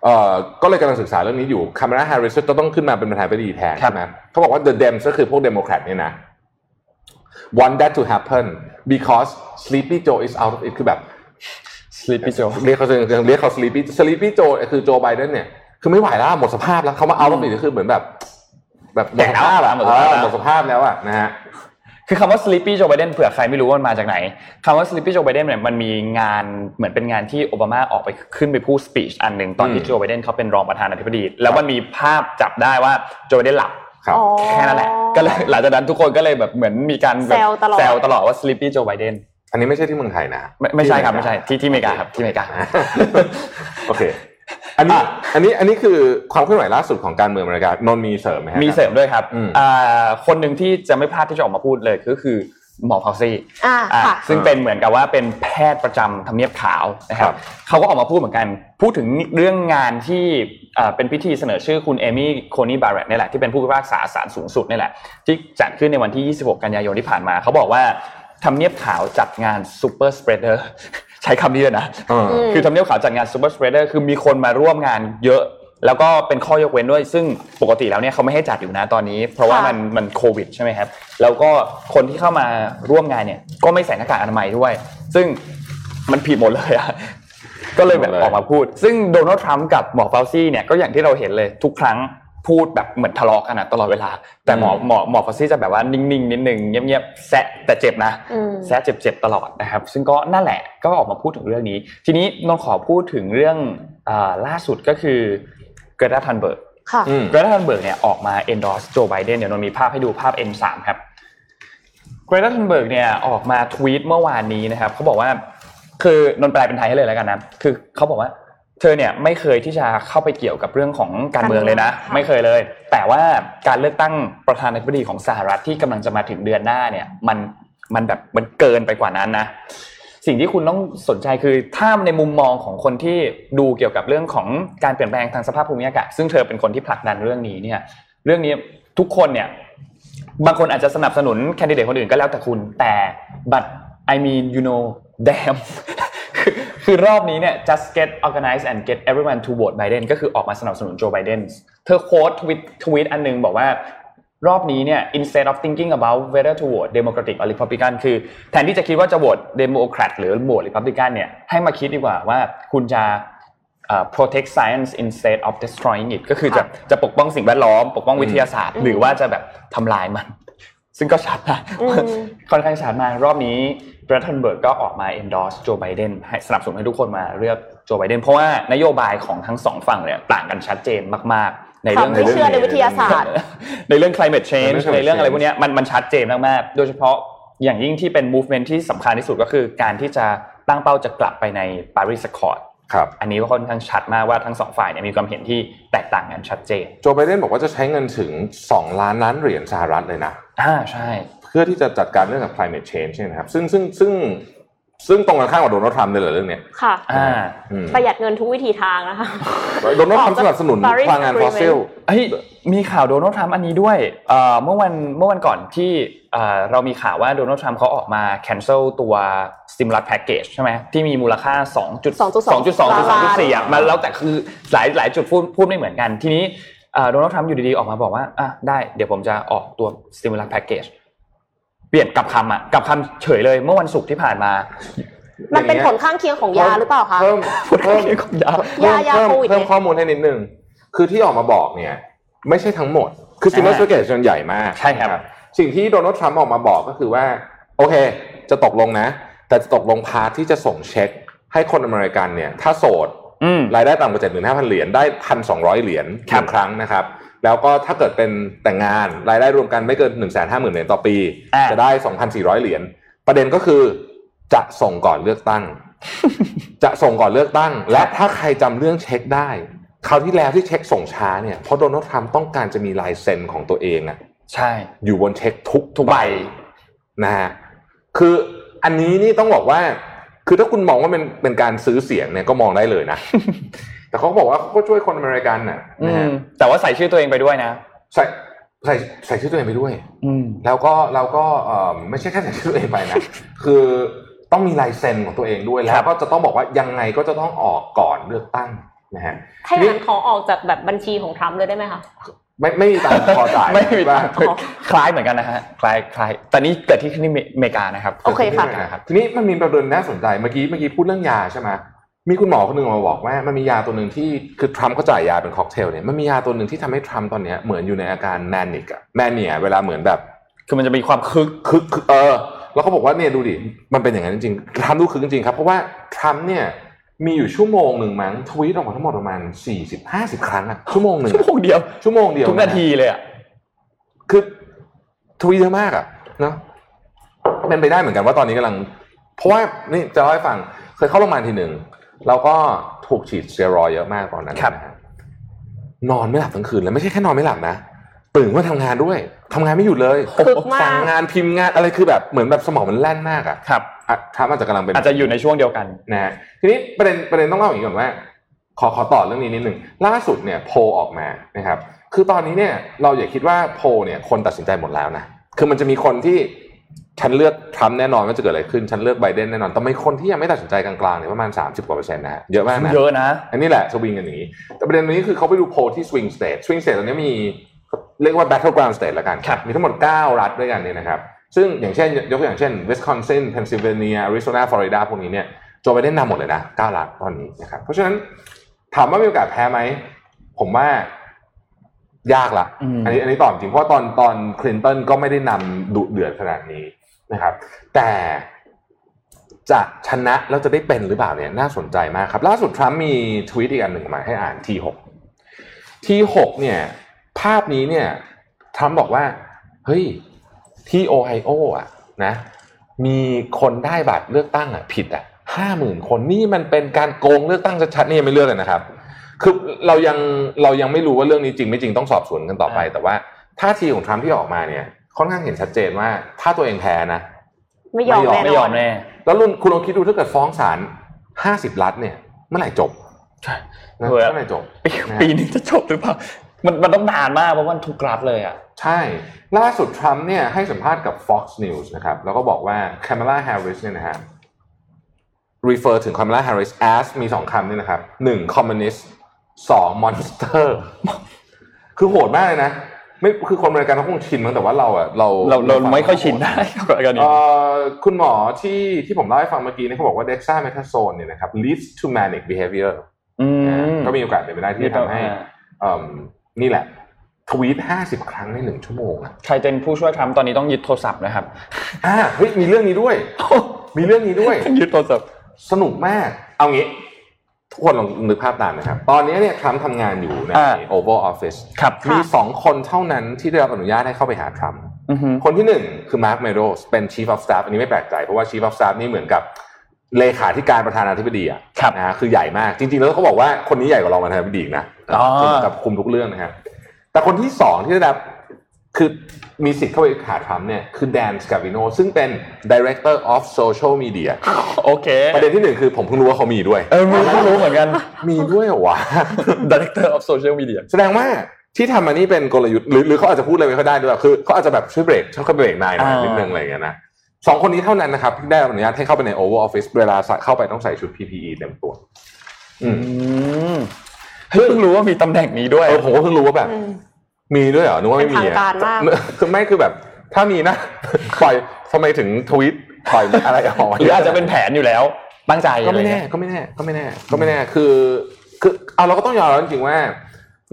เอ่อก็เลยกำลังศึกษาเรื่องนี้อยู่คามาลาแฮร์ริสจะต้องขึ้นมาเป็นประธานาธิบดีแทนครับใช่ไหมเขาบอกว่า the Dems ก็คือพวกเดโมแครตเนี่ยนะ want that to happen because Sleepy Joe is out of it คือแบบ Sleepy Joe เรียกเขาเรียกเขา Sleepy Sleepy Joe คือโจไบเดนเนี่ยคือไม่ไหวแล้วหมดสภาพแล้วเขามา out of it ก็คือเหมือนแบบ แบบหมดสภาพอะหมดสภาพแล้วเออหมดสภาพแล้วอะนะฮะคือคำว่า Sleepy Joe Biden เผื่อใครไม่รู้ว่ามันมาจากไหนคำว่า Sleepy Joe Biden เนี่ยมันมีงานเหมือนเป็นงานที่โอบามาออกไปขึ้นไปพูดสปีชอันหนึ่งตอนที่อืมโจไบเดนเขาเป็นรองประธานาธิบดี แล้วมันมีภาพจับได้ว่าโจไบเดนหลับครับอ๋อแค่นั้นแหละก็เลยหลังจากนั้นทุกคนก็เลยแบบเหมือนมีการแบบแซวตลอดแซวตลอดว่า Sleepy Joe Biden อันนี้ไม่ใช่ที่เมืองไทยนะไม่ไม่ใช่ครับไม่ใช่ที่ที่อเมริกาครับที่อเมริกาโอเคอันนี้อะอันนี้อันนี้คือความเคลื่อนไหวล่าสุดของการเมืองอเมริกานนท์มีเสริมไหมฮะมีเสริมด้วยครับอืมอ่าคนหนึ่งที่จะไม่พลาดที่จะออกมาพูดเลยก็คือหมอฟาวซี่อ่าอ่าค่ะซึ่งเป็นเหมือนกับว่าเป็นแพทย์ประจำทำเนียบขาวนะคครัรับบเขาก็ออกมาพูดเหมือนกัน พูดถึงเรื่องงานที่อ่าเป็นพิธีเสนอชื่อคุณเอมี่โคนีบาร์เรตนี่แหละที่เป็นผู้พิพากษาศาลสูงสุดนี่แหละที่จัดขึ้นในวันที่ 26 กันยายนที่ผ่านมา เขาบอกว่า ทำเนียบขาวจัดงาน superspreaderใช้คำนี้เลยนะเออคือทำเนียบขาวจัดงาน superspreader คือมีคนมาร่วมงานเยอะแล้วก็เป็นข้อยกเว้นด้วย ซึ่งปกติแล้วเนี่ยเขาไม่ให้จัดอยู่นะตอนนี้ เพราะว่าค่ะมันมันโควิดใช่ไหมครับ แล้วก็คนที่เข้ามาร่วมงานเนี่ยก็ไม่ใส่หน้ากากอนามัยด้วย ซึ่งมันผิดหมดเลยอะก็เลยแบบหมดเลยออกมาพูด ซึ่งโดนัลด์ทรัมป์กับหมอฟาวซี่เนี่ยก็อย่างที่เราเห็นเลยทุกครั้ง พูดแบบเหมือนทะเลาะกันอะตลอดเวลา แต่หมอหมอหมอฟาวซี่จะแบบว่านิ่งๆนิดนึงเงียบๆแซะแต่เจ็บนะอืมแซะเจ็บๆตลอดนะครับ ซึ่งก็นั่นแหละก็ออกมาพูดถึงเรื่องนี้ ทีนี้นนท์ขอพูดถึงเรื่องอาล่าสุดก็คือเกรตาทันเบิร์กค่ะอืมเกรตาทันเบิร์กเนี่ยออกมา endorse โจไบเดนเดี๋ยวนนท์มีภาพให้ดูภาพ N3 ครับเกรตาทันเบิร์กเนี่ยออกมาทวีตเมื่อวานนี้นะครับเขาบอกว่าคือนนท์แปลเป็นไทยให้เลยแล้วกันนะคือเขาบอกว่า เธอเนี่ยไม่เคยที่จะเข้าไปเกี่ยวกับเรื่องของการเมืองเลยนะการเมืองค่ะไม่เคยเลย แต่ว่าการเลือกตั้งประธานาธิบดีของสหรัฐที่กำลังจะมาถึงเดือนหน้าเนี่ย มันมันแบบมันเกินไปกว่านั้นนะสิ่งที่คุณต้องสนใจคือถ้าในมุมมองของคนที่ดูเกี่ยวกับเรื่องของการเปลี่ยนแปลงทางสภาพภูมิอากาศ ซึ่งเธอเป็นคนที่ผลักดันเรื่องนี้เนี่ย เรื่องนี้ทุกคนเนี่ย บางคนอาจจะสนับสนุนแคนดิเดตคนอื่นก็แล้วแต่คุณ แต่ but I mean you know damn คือคือรอบนี้เนี่ย just get organized and get everyone to vote Biden ก็คือออกมาสนับสนุนโจไบเดนเธอโค้ดทวิตทวิตอันหนึงบอกว่ารอบนี้เนี่ย instead of thinking about whether to vote Democratic or Republican คือแทนที่จะคิดว่าจะโหวต Democrat หรือโหวต Republican เนี่ยให้มาคิดดีกว่าว่าคุณจะเอ่อ protect science instead of destroying it ก็คือจะจะปกป้องสิ่งแวดล้อม ปกป้องวิทยาศาสตร์ หรือว่าจะแบบทำลายมัน ซึ่งก็ชัดนะอืมค่อนข้างชัดมากรอบนี้เบ รตันเบิร์กก็ออกมา endorse โจไบเดนให้สนับสนุนให้ทุกคนมาเลือกโจไบเดนเพราะว่านโยบายของทั้งสองฝั่งเนี่ยต่างกันชัดเจนมากๆ ในเรื่องไม่เชื่อในวิทยาศาสตร์ ในเรื่อง climate change ในเรื่อง climate ในเรื่องอะไร change พวกเนี้ยมันมันชัดเจนมากๆโดยเฉพาะอย่างยิ่งที่เป็น movement ที่สำคัญที่สุดก็คือการที่จะตั้งเป้าจะกลับไปใน Paris Accord ครับอันนี้ก็ค่อนข้างชัดมากว่าทั้งสองฝ่ายเนี่ยมีความเห็นที่แตกต่างกันชัดเจน โจไบเดนบอกว่าจะใช้เงินถึง 2 ล้านล้านเหรียญสหรัฐเลยนะอ่าใช่ เพื่อที่จะจัดการเรื่องกับ climate change ใช่ไหมครับซึ่งซึ่งซึ่งซึ่งตรงกันข้ามกับโดนัลด์ทรัมป์เลยเหรอเรื่องเนี้ยค่ะอ่าอืมประหยัดเงินทุกวิธีทางนะคะโดนัลด์ทรัมป์สนับสนุน Paris พลังงานฟอสซิลเฮ้ยมีข่าวโดนัลด์ทรัมป์อันนี้ด้วยเอ่อเมื่อวันเมื่อวันก่อนที่เอ่อเรามีข่าวว่าโดนัลด์ทรัมป์เขาออกมา cancel ตัว stimulus package ใช่ไหมที่มีมูลค่า 2 2 2 2 2 4อะมันแล้วแต่คือหลายหลายจุดพูดพูดไม่เหมือนกันทีนี้โดนัลด์ทรัมป์อยู่ดีๆออกมาบอกว่าอะได้เดี๋ยวผมจะออกตัว stimulus package เปลี่ยนกลับคำอะกลับคำเฉยเลยเมื่อวันศุกร์ที่ผ่านมา มันเป็นผลข้างเคียงของยาหรือเปล่าคะเพิ่มผลข้างเคียงของยาเพิ่มยายาเพิ่มโควิดเพิ่มเนี่ยข้อมูลให้นิดนึงคือที่ออกมาบอกเนี่ย ไม่ใช่ทั้งหมด คือ stimulus อ่า package ส่วนใหญ่มากใช่ครับนะสิ่งที่โดนัลด์ทรัมป์ออกมาบอกก็คือว่า โอเค จะตกลงนะ แต่จะตกลง part ที่จะส่งเช็ค ให้คนอเมริกันเนี่ย ถ้าโสดอืมรายได้ต่ำกว่า75,000เหรียญได้1,200เหรียญครับหนึ่งครั้งนะครับ แล้วก็ถ้าเกิดเป็นแต่งงานรายได้รวมกันไม่เกิน150,000เหรียญต่อปีอ่าจะได้ 2,400 เหรียญประเด็นก็คือจะส่งก่อนเลือกตั้ง จะส่งก่อนเลือกตั้ง และถ้าใครจำเรื่องเช็คได้คราวที่แล้วที่เช็คส่งช้าเนี่ยเพราะโดนัลด์ทรัมป์ต้องการจะมีลายเซ็นของตัวเองอะใช่ อยู่บนเช็คทุกทุกใบนะฮะคืออันนี้นี่ต้องบอกว่า คือถ้าคุณมองว่าเป็นเป็นการซื้อเสียงเนี่ยก็มองได้เลยนะ แต่เขาก็บอกว่าเขาก็ช่วยคนอเมริกันน่ะอืมนะฮะแต่ว่าใส่ชื่อตัวเองไปด้วยนะ ใส่ใส่ใส่ชื่อตัวเองไปด้วยอืมแล้วก็เราก็เอ่อไม่ใช่แค่ใส่ชื่อตัวเองไปนะ คือต้องมีลายเซ็นของตัวเองด้วยคแล้รัวบก็จะต้องบอกว่ายังไงก็จะต้องออกก่อนเลือกตั้งนะฮะถ้าอย่างนั้นขอออกจากแบบบัญชีของทรัมป์เลยได้ไหมคะไม่ไม่มีตังค์พอจ่ายไม่มีว่าทางคล้ายเหมือนกันนะฮะคล้ายคล้ายแต่นี่เกิดที่ที่อเมริกานะครับโอเคค่ะกิดที่อมริกาครับทีนี้มันมีประเด็นน่าสนใจเมื่อกี้เมื่อกี้พูดเรื่องยาใช่ไหม มีคุณหมอคนหนึ่งมาบอกว่ามันมียาตัวหนึ่งที่คือทรัมป์เขาจ่ายยาเป็นค็อกเทลเนี่ยมันมียาตัวหนึ่งที่ทำให้ทรัมป์ตอนเนี้ยเหมือนอยู่ในอาการ manic อะ mania เวลาเหมือนแบบ คือมันจะมีความคึกคึกคึกเออแล้วเขาบอกว่าเนี่ยดูดิมันเป็นอย่างนั้นจริงๆทรัมป์ดูคึกจริงๆครับเพราะว่าทรัมป์เนี่ยมีอยู่ชั่วโมงหนึ่งมั้งทวีตออกมาทั้งหมดประมาณสี่สิบห้าสิบครั้งอะชั่วโมงหนึ่งชั่วโมงเดียวชั่วโมงเดียวทุกนาทีเลยอะคือทวีตเยอะมากอะเนาะเป็นไปได้เหมือนกันว่าตอนนี้กำลัง เพราะว่านี่จะเล่าให้ฟังเคยเข้าโรงพยาบาลทีหนึ่ง เราก็ถูกฉีดสเตียรอยด์เยอะมากตอนนั้นครับนะฮะนอนไม่หลับทั้งคืนแล้วไม่ใช่แค่นอนไม่หลับนะตื่นมาทำงานด้วยทำงานไม่หยุดเลยคึกมากสั่งงานพิมพ์งานอะไรคือแบบเหมือนแบบสมองมันแล่นมากอะครับอะทามอาจจะกำลังเป็นอาจจะอยู่ในช่วงเดียวกันนะฮะทีนี้ประเด็นประเด็นต้องเล่าอย่างนี้ก่อนว่า ขอขอต่อเรื่องนี้นิดหนึ่งล่าสุดเนี่ยโพลออกมานะครับ คือตอนนี้เนี่ยเราอย่าคิดว่าโพลเนี่ยคนตัดสินใจหมดแล้วนะคือมันจะมีคนที่ ฉันเลือกทรัมป์แน่นอนว่าจะเกิดอะไรขึ้น ฉันเลือกไบเดนแน่นอนแต่มีคนที่ยังไม่ตัดสินใจกลางๆเนี่ยประมาณ 30กว่าเปอร์เซ็นต์นะฮะเยอะมากนะเยอะนะ อันนี้แหละสวิงกันอย่างนี้ แต่ประเด็นนี้คือเขาไปดูโพลที่ swing state swing state ตอนนี้มีเรียกว่า battleground state ละกันครับมีทั้งหมด 9 รัฐด้วยกันเนี่ยนะครับ ซึ่งอย่างเช่นยกตัวอย่างเช่น Wisconsin Pennsylvania Arizona Florida พวกนี้เนี่ยโจไบเดนนำหมดเลยนะ 9 รัฐตอนนี้นะครับเพราะฉะนั้นถามว่ามีโอกาสแพ้ไหม ผมว่ายากละอืมอันนี้อันนี้ตอบจริงเพราะว่าตอนตอนคลินตันก็ไม่ได้นำดุเดือดขนาดนี้ นะครับ แต่จะชนะแล้วจะได้เป็นหรือเปล่าเนี่ยน่าสนใจมากครับ ล่าสุดทรัมป์มีทวีตอีกอันหนึ่งมาให้อ่านทีหกทีหกเนี่ยภาพนี้เนี่ยทรัมป์บอกว่า เฮ้ย ที่โอไฮโออะนะมีคนได้บัตรเลือกตั้งอะผิดอะห้าหมื่นคนนี่มันเป็นการโกงเลือกตั้งชัดๆนี่ยังไม่เลือกเลยนะครับ คือเรายังเรายังไม่รู้ว่าเรื่องนี้จริงไม่จริงต้องสอบสวนกันต่อไป แต่ว่าท่าทีของทรัมป์ที่ออกมาเนี่ย ค่อนข้างเห็นชัดเจนว่า ถ้าตัวเองแพ้นะไม่ยอมไม่ยอมแน่ไม่นยออนมแน่แล้วลุนคุณลองคิดดูถ้าเกิดฟ้องศาลห้าสิบล้านเนี่ยเมื่อไหร่จบใช่นะเออเมื่อไหร่จบปีนะปีนี้จะจบหรือเปล่ามันมันต้องนานมากเพราะว่ามันทุกรัฐเลยอะใช่ ล่าสุดทรัมป์เนี่ยให้สัมภาษณ์กับ Fox News นะครับ แล้วก็บอกว่า Kamala Harris เนี่ยนะฮะ refer ถึง Kamala Harris as มีสองคำนี่นะครับหนึ่ง communist สอง monster คือโหดมากเลยนะ ไม่คือคนอเมริกันเขาคงชินมั้งแต่ว่าเราอะเราเราเราไม่ค่อยชินได้กับการนี้เอ่อคุณหมอที่ที่ผมเล่าให้ฟังเมื่อกี้เนี่ยเขาบอกว่า dexamethasone เนี่ยนะครับ leads to manic behavior อืมก็มีโอกาสเป็นไปได้ที่จะทำให้เอิ่มนี่แหละทวีตห้าสิบครั้งในหนึ่งชั่วโมงอะใครเป็นผู้ช่วยทรัมป์ตอนนี้ต้องยึดโทรศัพท์นะครับอ่าเฮ้ยมีเรื่องนี้ด้วย มีเรื่องนี้ด้วยต้องยึดโทรศัพท์สนุกมาก เอางี้ ทุกคนลองนึกภาพตามนะครับ ตอนนี้เนี่ยทรัมป์ทำงานอยู่ในอ่า Oval Office ครับมีสองคนเท่านั้นที่ได้รับอนุญาตให้เข้าไปหาทรัมป์อือฮึคนที่หนึ่งคือมาร์คเมโดสเป็น Chief of Staff อันนี้ไม่แปลกใจ เพราะว่า Chief of Staff นี่เหมือนกับเลขาธิการประธานาธิบดีอะครับนะฮะคือใหญ่มากจริงๆ แล้วเขาบอกว่าคนนี้ใหญ่กว่ารองประธานาธิบดีอีกนะอ๋อกับคุมทุกเรื่องนะครับแต่คนที่สองที่ได้รับ คือมีสิทธิ์เข้าไปหาทรัมป์เนี่ยคือแดนสกาวิโนซึ่งเป็น Director of Social Media โอเค ประเด็นที่หนึ่งคือผมเพิ่งรู้ว่าเขามีด้วย เออไม่ไม่รู้เหมือนกัน มีด้วยเหรอวะ Director of Social Media แสดงว่าที่ทำมานี่เป็นกลยุทธ์หรือหรือเขาอาจจะพูดอะไรไม่ค่อยได้ด้วยคือเขาอาจจะแบบช่วยเบรกช่วยเขาเบรกนายหน่อยอ่านินิดนึงอะไรอย่างเงี้ยนะสองคนนี้เท่านั้นนะครับที่ได้รับอนุญาตให้เข้าไปใน Oval Office เวลาเข้าไปต้องใส่ชุด PPE เต็มตัว อืมอืมเฮ้ยเพิ่งรู้ว่ามีตำแหน่งนี้ด้วยเออผมก็เพิ่งรู้ว่าแบบอื มมีด้วยเหรอนึกว่าไม่มีเป็นทางการมากคือไม่คือแบบ ถ้ามีนะปล่อยทำไมถึงทวีตปล่อยอะไรออกมาหรืออาจจะเป็นแผนอยู่แล้วตั้งใจก็อะไรไม่แน่เงี้ยก็ไม่แน่ก็ไม่แน่ก็ไม่แน่คือ คือเอาเราก็ต้องยอมรับจริงๆว่า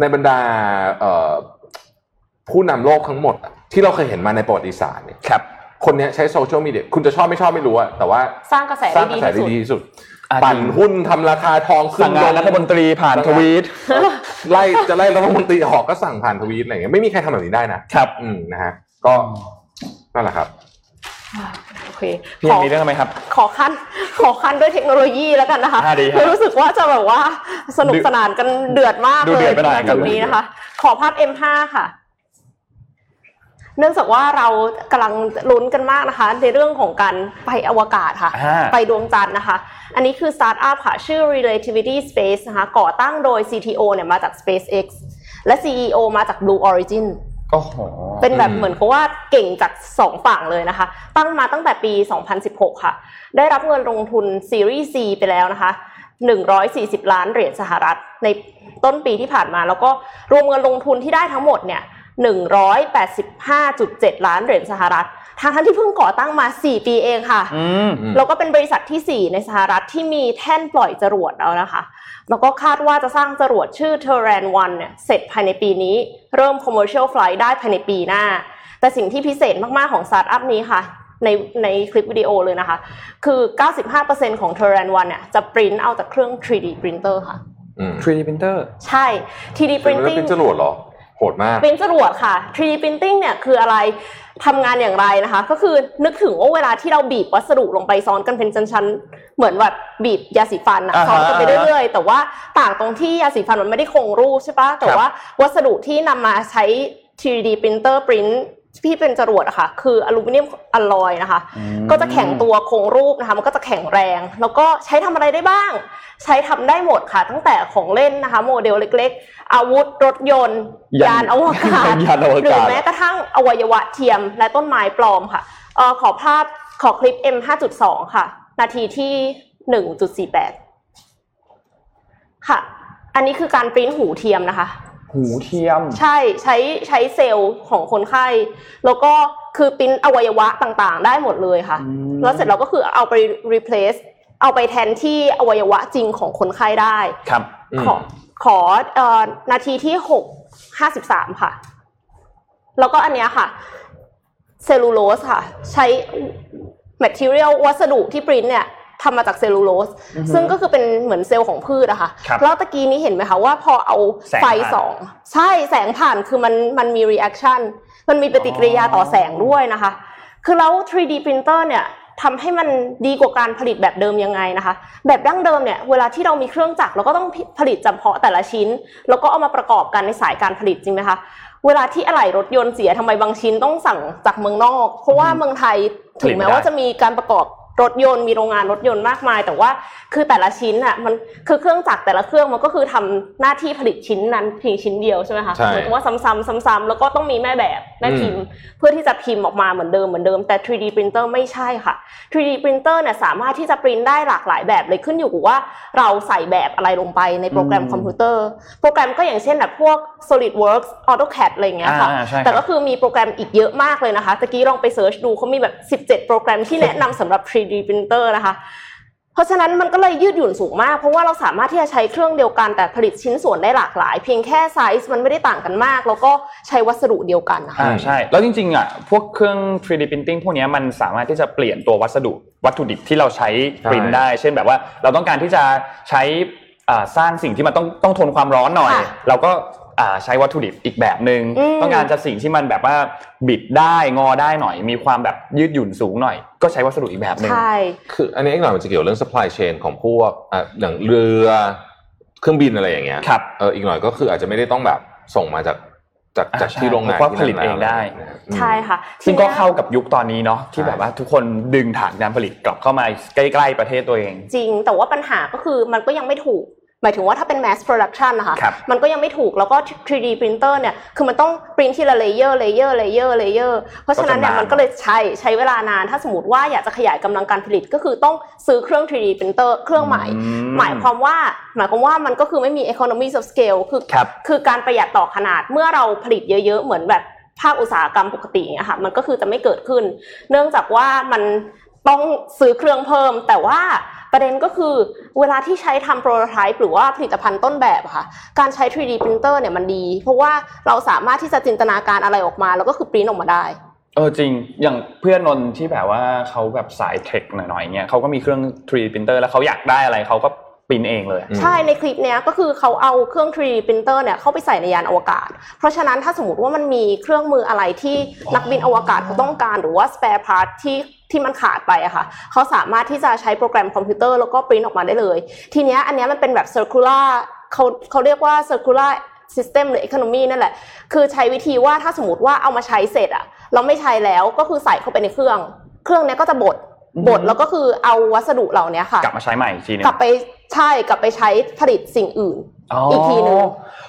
ในบรรดาเอ่อผู้นำโลกทั้งหมดอะที่เราเคยเห็นมาในประวัติศาสตร์เนี่ยครับคนเนี้ยใช้โซเชียลมีเดียคุณจะชอบไม่ชอบไม่รู้อะแต่ว่าสร้างกระแสสได้ร้างกดีระแสได้ที่สุดดีที่สุดอะ ปั่นหุ้นทำราคาทองขึ้นสั่งงานลรัฐมนตรีผ่านทวีตไล่จะไล่รัฐมนตรีออกก็สั่งผ่านทวีตอะไรอย่างเงี้ยไม่มีใครทำแบบนี้ได้นะครับอืมนะฮะก็นั่นแหละครับโอเคพี่ขยัองมีเรื่องอะไรไหมครับ ขอขั้นขอขั้นด้วยเทคโนโลยีแล้วกันนะคะอ่าดีครับคือรู้สึกว่าจะแบบว่าสนุกสนานกันเดือดมากดูเลเดือยดไปหน่อยจุดนี้นะคะ ขอภาพ M5 ค่ะ เนื่องจากว่าเรากำลังลุ้นกันมากนะคะ ในเรื่องของการไปอวกาศค่ะอ่าไปดวงจันทร์นะคะ อันนี้คือสตาร์ทอัพค่ะ ชื่อ Relativity Space นะคะ ก่อตั้งโดย CTO เนี่ยมาจาก SpaceX และ CEO มาจาก Blue Origin โอ้โหเป็นแบบอืมเหมือนกับว่าเก่งจากสองฝั่งเลยนะคะ ตั้งมาตั้งแต่ปี 2016 ค่ะ ได้รับเงินลงทุนซีรีส์ C ไปแล้วนะคะ 140 ล้านเหรียญสหรัฐในต้นปีที่ผ่านมา แล้วก็รวมเงินลงทุนที่ได้ทั้งหมดเนี่ย 185.7 ล้านเหรียญสหรัฐทางทั้งที่เพิ่งก่อตั้งมา 4 ปีเองค่ะอืมอืมแล้วก็เป็นบริษัททีสี่ 4 ในสหรัฐที่มีแท่นปล่อยจรวดแล้วนะคะ แล้วก็คาดว่าจะสร้างจรวดชื่อ Terran 1เนี่ยเสร็จภายในปีนี้ เริ่ม commercial flight ได้ภายในปีหน้า แต่สิ่งที่พิเศษมากๆของสตาร์ทอัพนี้ค่ะ ในในคลิปวิดีโอเลยนะคะ คือ 95%ของ Terran 1เนี่ยจะปริ้นเอาจากเครื่อง 3D printer ค่ะอืม 3D printer ใช่ 3D เป็น printing เป็นจรวดเหรอ โหดมากปริ้นจรวดค่ะ 3D printing เนี่ยคืออะไรทำงานอย่างไรนะคะ ก็คือนึกถึงว่าเวลาที่เราบีบวัสดุลงไปซ้อนกันเป็นชั้นๆเหมือนแบบบีบยาสีฟันอะอ่าฮะซ้อนกันไปเรื่อยๆ แต่ว่าต่างตรงที่ยาสีฟันมันไม่ได้คงรูปใช่ปะแต่ว่าวัสดุที่นำมาใช้ 3D printer print ที่เป็นจรวดอะค่ะ คืออลูมิเนียมอลลอยนะคะ ก็จะแข็งตัวคงรูปนะคะ มันก็จะแข็งแรง แล้วก็ใช้ทำอะไรได้บ้าง ใช้ทำได้หมดค่ะ ตั้งแต่ของเล่นนะคะ โมเดลเล็ก ๆ อาวุธรถยนต์ยันยานอวกาศยานอวกาศหรือแม้กระทั่งอวัยวะเทียมและต้นไม้ปลอมค่ะเออขอภาพขอคลิป M 5.2 ค่ะ นาทีที่ 1.48 ค่ะ อันนี้คือการปริ้นหูเทียมนะคะ หูเทียม ใช่ใช้ใช้เซลล์ของคนไข้ แล้วก็คือปริ้นอวัยวะต่างๆ ได้หมดเลยค่ะอืมแล้วเสร็จเราก็คือเอาไป replace เอาไปแทนที่อวัยวะจริงของคนไข้ได้ ครับอืมขอขอเอ่อนาทีที่หกห้าสิบสามค่ะ แล้วก็อันเนี้ยค่ะ เซลลูโลสค่ะ ใช้ material วัสดุที่ปริ้นเนี่ย ทำมาจากเซลลูโลสอือฮึซึ่งก็คือเป็นเหมือนเซลล์ของพืชอะค่ะครับแล้วตะกี้นี้เห็นไหมคะว่าพอเอาแสงไฟผ่านสองใช่แสงผ่านคือมันมันมี reaction มันมีปฏิกิริยาต่อแสงด้วยนะคะ คือแล้ว 3D printer เนี่ยทำให้มันดีกว่าการผลิตแบบเดิมยังไงนะคะ แบบดั้งเดิมเนี่ยเวลาที่เรามีเครื่องจักรเราก็ต้องผลิตจำเพาะแต่ละชิ้น แล้วก็เอามาประกอบกันในสายการผลิตจริงไหมคะเวลาที่อะไหล่รถยนต์เสียทำไมบางชิ้นต้องสั่งจากเมืองนอก เพราะว่าเมืองไทยถึงแม้ว่าจะมีการประกอบ รถยนต์มีโรงงานรถยนต์มากมาย แต่ว่าคือแต่ละชิ้นอะมันคือเครื่องจักรแต่ละเครื่องมันก็คือทำหน้าที่ผลิตชิ้นนั้นเพียงชิ้นเดียวใช่ไหมคะใช่เหมือนกับว่าซ้ำๆซ้ำๆแล้วก็ต้องมีแม่แบบแม่พิมพ์ เพื่อที่จะพิมพ์ออกมาเหมือนเดิมเหมือนเดิมแต่ 3D printer ไม่ใช่ค่ะ 3D printer เนี่ยสามารถที่จะปริ้นได้หลากหลายแบบเลยขึ้นอยู่กับว่าเราใส่แบบอะไรลงไปในโปรแกรมอืมคอมพิวเตอร์ โปรแกรมก็อย่างเช่นแบบพวก SolidWorks AutoCAD อะไรอย่างเงี้ยค่ะอ่าใช่ครับแต่ก็คือมีโปรแกรมอีกเยอะมากเลยนะคะตะกี้ลองไปเสิร์ชดูเขามีแบบ 17 โปรแกรมที่แนะนำสำหรับ 3D printer นะคะ เพราะฉะนั้นมันก็เลยยืดหยุ่นสูงมาก เพราะว่าเราสามารถที่จะใช้เครื่องเดียวกันแต่ผลิตชิ้นส่วนได้หลากหลาย เพียงแค่ไซส์มันไม่ได้ต่างกันมาก แล้วก็ใช้วัสดุเดียวกันนะคะ อ่าใช่ แล้วจริงๆอะพวกเครื่อง 3D printing พวกเนี้ยมันสามารถที่จะเปลี่ยนตัววัสดุวัตถุดิบที่เราใช้ปริ้นได้ เช่นแบบว่าเราต้องการที่จะใช้อ่าสร้างสิ่งที่มันต้องต้องทนความร้อนหน่อย ค่ะ เราก็อ่า ใช้วัตถุดิบอีกแบบหนึง่งอืมต้องการจะสิ่งที่มันแบบว่าบิดได้งอได้หน่อย มีความแบบยืดหยุ่นสูงหน่อย ก็ใช้วัสดุอีกแบบหนึ่งใช่คืออันนี้อีกหน่อยมันจะเกี่ยวเรื่อง supply chain ของพวกอะอย่างเรือเครื่องบินอะไรอย่างเงี้ยครับเอออีกหน่อยก็คืออาจจะไม่ได้ต้องแบบส่งมาจากจากอ่าจากใช่ที่โรงงานเพราะว่าที่ผลิตเองได้นั่นแล้วใช่ค่ะ ซึ่งก็ทีนี้ยเข้ากับยุคตอนนี้เนาะที่แบบว่าทุกคนดึงฐานการผลิตกลับเข้ามาใกล้ ๆ ประเทศตัวเอง จริงแต่ว่าปัญหาก็คือมันก็ยังไม่ถูก หมายถึงว่าถ้าเป็น mass production นะคะครับมันก็ยังไม่ถูกแล้วก็ 3D printer เนี่ย คือมันต้องปริ้นทีละ layer layer layer layer เพราะฉะนั้นเนี่ยก็จะนานมันก็เลยใช้ใช้เวลานาน ถ้าสมมติว่าอยากจะขยายกำลังการผลิตก็คือต้องซื้อเครื่อง 3D printer เครื่องใหม่อืมหมายความว่าหมายความว่ามันก็คือไม่มี economy of scale คือครับคือการประหยัดต่อขนาดเมื่อเราผลิตเยอะ ๆ เหมือนแบบภาคอุตสาหกรรมปกติอย่างเงี้ยค่ะมันก็คือจะไม่เกิดขึ้น เนื่องจากว่ามันต้องซื้อเครื่องเพิ่มแต่ว่า ประเด็นก็คือเวลาที่ใช้ทำโปรโตไทป์หรือว่าผลิตภัณฑ์ต้นแบบอะค่ะ การใช้ 3D printer เนี่ยมันดี เพราะว่าเราสามารถที่จะจินตนาการอะไรออกมา แล้วก็คือปริ้นออกมาได้ เออจริง อย่างเพื่อนนนท์ที่แบบว่าเขาแบบสายเทคหน่อยๆเงี้ยเขาก็มีเครื่อง 3D printer แล้วเขาอยากได้อะไรเขาก็ปริ้นเองเลยอืมใช่ในคลิปเนี้ยก็คือเขาเอาเครื่อง 3D printer เนี่ยเข้าไปใส่ในยานอวกาศ เพราะฉะนั้นถ้าสมมติว่ามันมีเครื่องมืออะไรที่นักบินอวกาศเขาต้องการหรือว่า spare part ที่ ที่มันขาดไปอะค่ะเขาสามารถที่จะใช้โปรแกรมคอมพิวเตอร์แล้วก็ปริ้นออกมาได้เลย ทีเนี้ยอันเนี้ยมันเป็นแบบ circular เขาเขาเรียกว่า circular system หรือ economy นั่นแหละ คือใช้วิธีว่าถ้าสมมติว่าเอามาใช้เสร็จอะเราไม่ใช้แล้วก็คือใส่เข้าไปในเครื่อง เครื่องเนี้ยก็จะบดอืมบดแล้วก็คือเอาวัสดุเหล่านี้ค่ะ กลับมาใช้ใหม่อีกทีหนึงกลับไป ใช่กลับไปใช้ผลิตสิ่งอื่นอีกทีหนึ่ง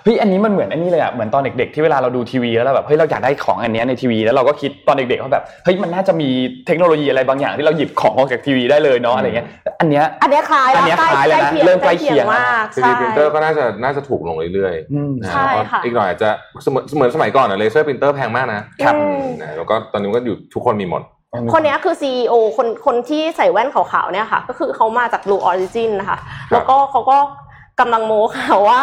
เฮ้ยอันนี้มันเหมือนอันนี้เลยอะเหมือนตอนเด็กๆที่เวลาเราดูทีวีแล้วเราแบบเฮ้ยเราอยากได้ของอันเนี้ยในทีวีแล้วเราก็คิดตอนเด็กๆว่าแบบเฮ้ยมันน่าจะมีเทคโนโลยีอะไรบางอย่างที่เราหยิบของออกจากทีวีได้เลยเนาะอะไรเงี้ยอันเนี้ยอันเนี้ยคล้ายอันเนี้ยใกคล้ายแล้วนะใกเริ่มใกล้เคียงมาก 3D ใช่ printer ก็น่าจะน่าจะถูกลงเรื่อยอืมๆนะใช่แล้วก็ค่ะอีกหน่อยอาจจะเสมือนเสมือนสมัยก่อนอะ laser printer แพงมากนะครับอืมนะแล้วก็ตอนนี้ก็อยู่ทุกคนมีหมด คนเนี้ยคือ CEO คนคนที่ใส่แว่นขาวๆเนี่ยค่ะ ก็คือเขามาจาก Blue Origin นะคะ แล้วก็เขาก็กำลังโม้ค่ะว่า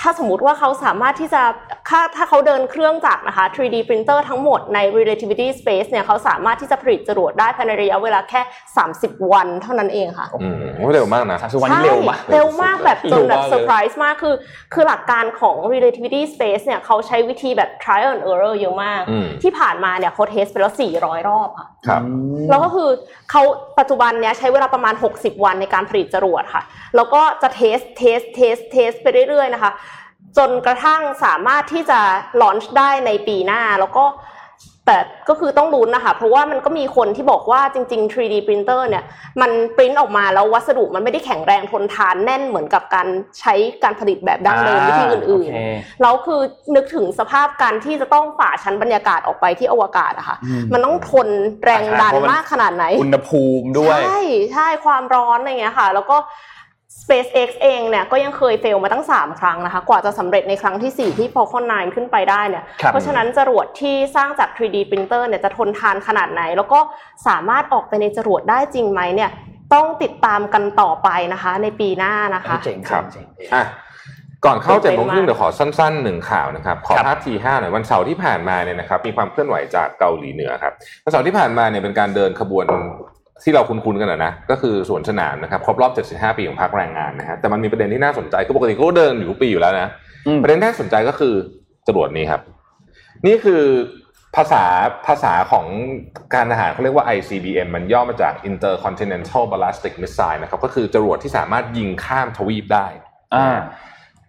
ถ้าสมมติว่าเขาสามารถที่จะ ถ้าถ้าเขาเดินเครื่องจักรนะคะ 3D printer ทั้งหมดใน relativity space เนี่ยเขาสามารถที่จะผลิตจรวดได้ภายในระยะเวลาแค่ 30 วันเท่านั้นเองค่ะอืมโอ้เร็วมากนะสามสิบวันนี้เร็วมากใช่เร็วมากแบบจนแบบเร็วมากเลยเซอร์ไพรส์มากคือ คือหลักการของ relativity space เนี่ยเขาใช้วิธีแบบ trial and error เยอะมากอืมที่ผ่านมาเนี่ยเขา test ไปแล้ว 400 รอบค่ะครับแล้วก็คือเขาปัจจุบันเนี้ยใช้เวลาประมาณ 60 วันในการผลิตจรวดค่ะ แล้วก็จะ test test test test ไปเรื่อยๆนะคะ จนกระทั่งสามารถที่จะ launch ได้ในปีหน้าแล้วก็แต่ก็คือต้องลุ้นนะคะ เพราะว่ามันก็มีคนที่บอกว่าจริง ๆ 3D printer เนี่ย มันปริ้นออกมาแล้ววัสดุมันไม่ได้แข็งแรงทนทานแน่นเหมือนกับการใช้การผลิตแบบดั้งเดิมวิธีอื่นโอเคๆแล้วคือนึกถึงสภาพการที่จะต้องฝ่าชั้นบรรยากาศออกไปที่อวกาศอะค่ะ มันต้องทนแรงดันมากขนาดไหน อุณหภูมิด้วย ใช่ใช่ความร้อนอะไรเงี้ยค่ะ แล้วก็ SpaceX เองเนี่ยก็ยังเคยเฟลมาตั้ง 3 ครั้งนะคะ กว่าจะสำเร็จในครั้งที่ 4 ที่ Falcon 9 ขึ้นไปได้เนี่ยครับเพราะฉะนั้นจรวดที่สร้างจาก 3D printer เนี่ยจะทนทานขนาดไหน แล้วก็สามารถออกไปในจรวดได้จริงไหมเนี่ยต้องติดตามกันต่อไปนะคะ ในปีหน้านะคะเจ๋งครับเจ๋งอะก่อนเข้าตื่เจ็ดนเต้โมนงครึ่งมากเดี๋ยวขอสั้นๆหนึ่งข่าวนะครับ ขอครับภาพทีห้าหน่อยวันเสาร์ที่ผ่านมาเนี่ยนะครับมีความเคลื่อนไหวจากเกาหลีเหนือครับวันเสาร์ที่ผ่านมาเนี่ยเป็นการเดินขบวน ที่เราคุ้นๆกันนะนะก็คือสวนสนามนะครับครบรอบ 75 ปีของพรรคแรงงานนะฮะแต่มันมีประเด็นที่น่าสนใจคือปกติเขาก็เดินอยู่ทุกปีอยู่แล้วนะอืมประเด็นที่น่าสนใจก็คือจรวดนี้ครับ นี่คือภาษาภาษาของการทหารเขาเรียกว่า ICBM มันย่อมาจาก Intercontinental Ballistic Missile นะครับก็คือจรวดที่สามารถยิงข้ามทวีปได้อ่า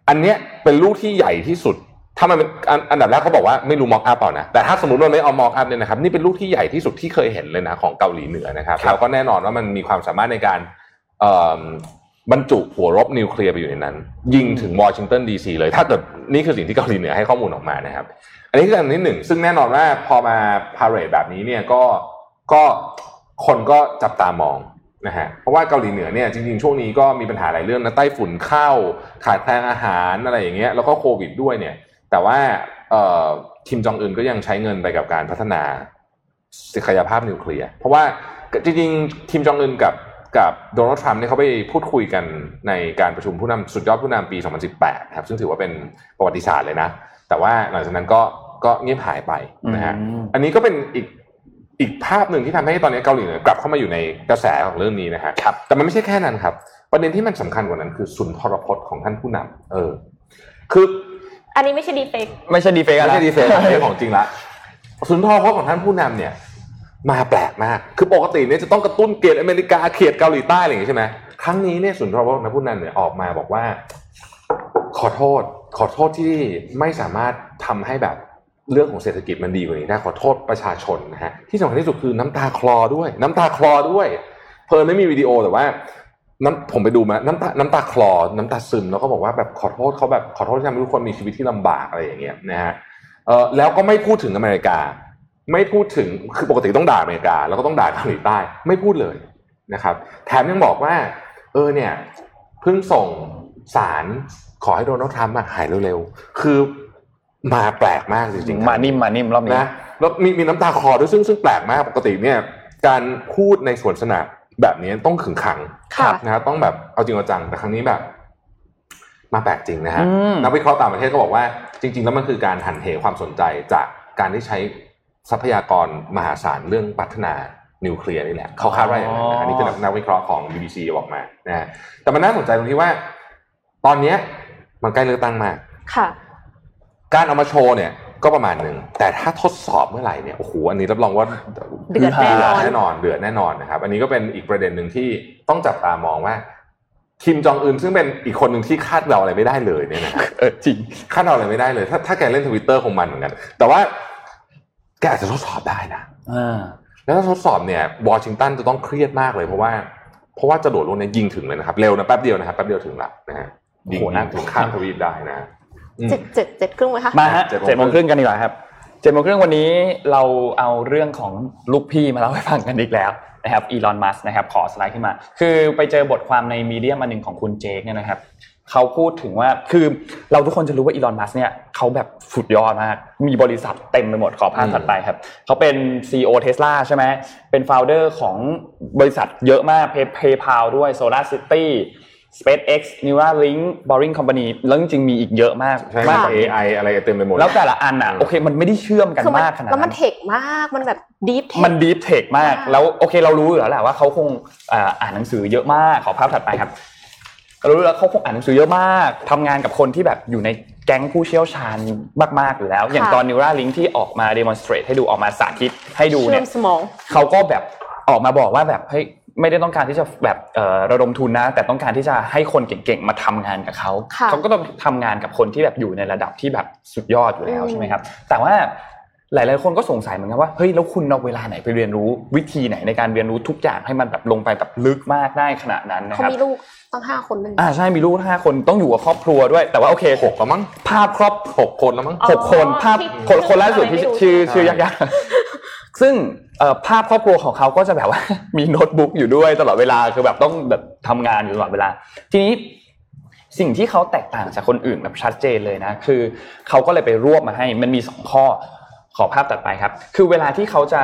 อันเนี้ยเป็นลูกที่ใหญ่ที่สุด ถ้ามันเป็นอันอันดับแรกเขาบอกว่าไม่รู้ mock-up เปล่านะแต่ถ้าสมมติว่าไม่เอา mock-up เนี่ยนะครับนี่เป็นลูกที่ใหญ่ที่สุดที่เคยเห็นเลยนะของเกาหลีเหนือนะครับแล้วก็แน่นอนว่ามันมีความสามารถในการเอ่อบรรจุหัวรบนิวเคลียร์ไปอยู่ในนั้น ยิงถึงวอชิงตันดีซีเลย ถ้าเกิดนี่คือสิ่งที่เกาหลีเหนือให้ข้อมูลออกมานะครับ อันนี้คืออันที่หนึ่งซึ่งแน่นอนว่าพอมาพาเรดแบบนี้เนี่ยก็ก็คนก็จับตามองนะฮะเพราะว่าเกาหลีเหนือเนี่ยจริงๆ ช่วงนี้ก็มีปัญหาหลายเรื่องนะไต้ฝุ่นเข้าขาดแคลนอาหารอะไรอย่างเงี้ยแล้วก็โควิดด้วยเนี่ย แต่ว่าเอ่อคิมจองอึนก็ยังใช้เงินไปกับการพัฒนาศักยภาพนิวเคลียร์เพราะว่าจริงๆคิมจองอึนกับกับโดนัลด์ทรัมป์เนี่ยเขาไปพูดคุยกันในการประชุมผู้นำสุดยอดผู้นำปี 2018 ครับ ซึ่งถือว่าเป็นประวัติศาสตร์เลยนะ แต่ว่าหลังจากนั้นก็ก็เงียบหายไปนะฮะอืมอันนี้ก็เป็นอีกอีกภาพหนึ่งที่ทำให้ตอนนี้เกาหลีเหนือกลับเข้ามาอยู่ในกระแสของเรื่องนี้นะฮะครับแต่มันไม่ใช่แค่นั้นครับ ประเด็นที่มันสำคัญกว่านั้นคือสุนทรพจน์ของท่านผู้นำเออ คือ อันนี้ไม่ใช่ดีเฟกไม่ใช่ดีเฟกไม่ใช่ดีเซลไม่ใช่ของจริงละสุนทรพจน์ของท่านผู้นำเนี่ย มาแปลกมาก คือปกติเนี่ยจะต้องกระตุ้นเกลียดอเมริกาเกลียดเกาหลีใต้อะไรอย่างงี้ใช่ไหมครั้งนี้เนี่ยสุนทรพจน์ของท่านผู้นำเนี่ยออกมาบอกว่า ขอโทษ ขอโทษที่ไม่สามารถทำให้แบบเรื่องของเศรษฐกิจมันดีกว่านี้ได้ขอโทษประชาชนนะฮะที่สำคัญที่สุดคือน้ำตาคลอด้วย น้ำตาคลอด้วย เพลินไม่มีวิดีโอแต่ว่า น้ำผมไปดูมาน้ำตาน้ำตาคลอ น้ำตาซึมแล้วก็บอกว่าแบบขอโทษเขาแบบขอโทษที่ทำให้ทุกคนมีชีวิตที่ลำบากอะไรอย่างเงี้ยนะฮะเออแล้วก็ไม่พูดถึงอเมริกา ไม่พูดถึงคือปกติต้องด่าอเมริกา แล้วก็ต้องด่าเกาหลีใต้ ไม่พูดเลยนะครับ แถมยังบอกว่า เออเนี่ยเพิ่งส่งสารขอให้โดนัลด์ทรัมป์อะหายเร็วๆคือมาแปลกมากจริงๆมานิ่มมานิ่มรอบนี้นะแล้วมีมีน้ำตาคลอด้วยซึ่งซึ่งแปลกมากปกติเนี่ยการพูดในสวนสนาม แบบนี้ต้องขึงขังค่ะนะครับต้องแบบเอาจริงเอาจังแต่ครั้งนี้แบบ มาแปลกจริงนะฮะอืมนักวิเคราะห์ต่างประเทศก็บอกว่า จริง ๆ แล้วมันคือการหันเหความสนใจจากการที่ใช้ทรัพยากรมหาศาลเรื่องพัฒนานิวเคลียร์นี่แหละเขาคาดว่าอย่างนั้นนะอันนี้คือนักวิเคราะห์ของ BBC บอกมานะฮะแต่มันน่าสนใจตรงที่ว่า ตอนเนี้ยมันใกล้เลือกตั้งมากค่ะ การเอามาโชว์เนี่ย ก็ประมาณหนึ่งแต่ถ้าทดสอบเมื่อไหร่เนี่ยโอ้โหอันนี้รับรองว่าเดือดแน่นอนแน่นอนเดือดแน่นอนนะครับ อันนี้ก็เป็นอีกประเด็นหนึ่งที่ต้องจับตามองว่าคิมจองอึนซึ่งเป็นอีกคนหนึ่งที่คาดเดาอะไรไม่ได้เลยเนี่ยนะครับเออจริงคาดเดาอะไรไม่ได้เลย ถ้าถ้าแกเล่นทวิตเตอร์คงมันเหมือนกัน แต่ว่าแกอาจจะทดสอบได้นะอ่าแล้วถ้าทดสอบเนี่ยวอชิงตันจะต้องเครียดมากเลยเพราะว่า เพราะว่าจะโดดลงเนี่ยยิงถึงเลยนะครับ เร็วนะแป๊บเดียวนะครับแป๊บเดียวถึงละนะฮะยิงโอ้โหน่าถึงข้ามทวีปได้นะอืม เจ็ดเจ็ดเจ็ดครึ่งไหมคะมาฮะเจ็ดโมงเจ็ดโมงครึ่งกันดีกว่าครับเจ็ดโมงครึ่งวันนี้เราเอาเรื่องของลูกพี่มาเล่าให้ฟังกันอีกแล้วนะครับอีลอนมัสนะครับขอสไลด์ขึ้นมา คือไปเจอบทความในมีเดียมาหนึ่งของคุณเจคเนี่ยนะครับเขาพูดถึงว่าคือเราทุกคนจะรู้ว่าอีลอนมัสเนี่ยเขาแบบสุดยอดมาก มีบริษัทเต็มไปหมดขอภาพอืมถัดไปครับเขาเป็น CEO Tesla ใช่ไหมเป็น founder ของบริษัทเยอะมาก PayPal ด้วย Solar City SpaceX Neuralink Boring Company แล้วจริงๆมีอีกเยอะมากใช่มากมากกว่านี้ AI อะไรเต็มไปหมด แล้วแต่ละอันอะอืมโอเคมันไม่ได้เชื่อมกันคือมันมากขนาดแล้วมันั้นนเเทคมากมันแบบ deep tech มัน deep tech มากมากแล้วโอเคเรารู้อยู่แล้วแหละว่าเขาคงอ่าอ่านหนังสือเยอะมากขอภาพถัดไปครับเรารู้แล้วเขาคงอ่านหนังสือเยอะมากทำงานกับคนที่แบบอยู่ในแก๊งผู้เชี่ยวชาญมากๆอยู่แล้ว อย่างตอน Neuralink ที่ออกมา demonstrate ให้ดูออกมาสาธิตให้ดูเชื่เนี่อมสมองเนี่ยเขาก็แบบออกมาบอกว่าแบบเฮ้ย ไม่ได้ต้องการที่จะแบบเอ่อระดมทุนนะ แต่ต้องการที่จะให้คนเก่งๆมาทำงานกับเขาค่ะเขาก็ต้องทำงานกับคนที่แบบอยู่ในระดับที่แบบสุดยอดอยู่แล้วอืมใช่ไหมครับ แต่ว่าหลายๆคนก็สงสัยเหมือนกันว่าเฮ้ยแล้วคุณเอาเวลาไหนไปเรียนรู้วิธีไหนในการเรียนรู้ทุกอย่างให้มันแบบลงไปแบบลึกมากได้ขนาดนั้นนะเขาครับมีลูกตั้งห้าคนเป็นอ่าใช่มีลูกห้าคนต้องอยู่กับครอบครัวด้วย แต่ว่าโอเคหกแล้วมั้งภาพครอบหกคนแล้วมั้งหกคนภาพที่คนคนล่าสุดที่ไม่รู้ชื่อใช่ชื่อยากๆ ซึ่งเอ่อภาพครอบครัวของเขาก็จะแบบว่ามีโน้ตบุ๊กอยู่ด้วยตลอดเวลาคือแบบต้องแบบทำงานอยู่ตลอดเวลา ทีนี้สิ่งที่เขาแตกต่างจากคนอื่นแบบชัดเจนเลยนะคือเขาก็เลยไปรวบมาให้มันมีสองข้อขอภาพตัดไปครับ คือเวลาที่เขาจะ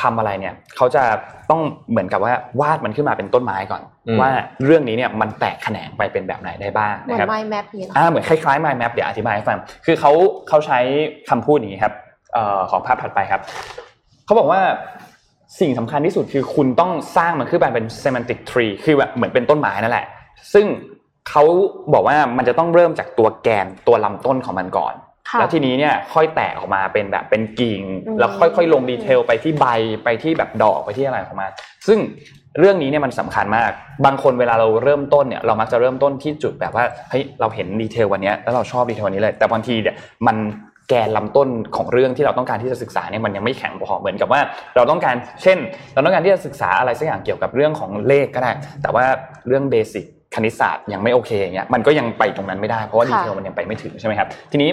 ทำอะไรเนี่ยเขาจะต้องเหมือนกับว่าวาดมันขึ้นมาเป็นต้นไม้ก่อนอืมว่าเรื่องนี้เนี่ยมันแตกแขนงไปเป็นแบบไหนได้บ้างเหมือนะนครับไมแมปนี่เหรออ่าเหมือนคล้ายๆ mind map เดี๋ยวอธิบายให้ฟังคือเขาเขาใช้คำพูดอย่างนี้ครับเอ่อของภาพถัดไปครับ เขาบอกว่าสิ่งสำคัญที่สุดคือคุณต้องสร้างมันขึ้นมาเป็น semantic tree คือแบบเหมือนเป็นต้นไม้นั่นแหละ ซึ่งเขาบอกว่ามันจะต้องเริ่มจากตัวแกนตัวลำต้นของมันก่อนค่ะแล้วทีนี้เนี่ยค่อยแตกออกมาเป็นแบบเป็นกิ่งอืมแล้วค่อยๆลงดีเทลไปที่ใบไปที่แบบดอกไปที่อะไรของมันซึ่งเรื่องนี้เนี่ยมันสำคัญมาก บางคนเวลาเราเริ่มต้นเนี่ยเรามักจะเริ่มต้นที่จุดแบบว่าเฮ้ยเราเห็นดีเทลวันเนี้ยแล้วเราชอบดีเทลวันนี้เลย แต่บางทีเนี่ยมัน แกนลำต้นของเรื่องที่เราต้องการที่จะศึกษาเนี่ยมันยังไม่แข็งพอเหมือนกับว่า เราต้องการเช่น เราต้องการที่จะศึกษาอะไรสักอย่างเกี่ยวกับเรื่องของเลขก็ได้ แต่ว่าเรื่องเบสิกคณิตศาสตร์ยังไม่โอเคอย่างเงี้ยมันก็ยังไปตรงนั้นไม่ได้เพราะว่าดีค่ะเทลมันยังไปไม่ถึงใช่ไหมครับทีนี้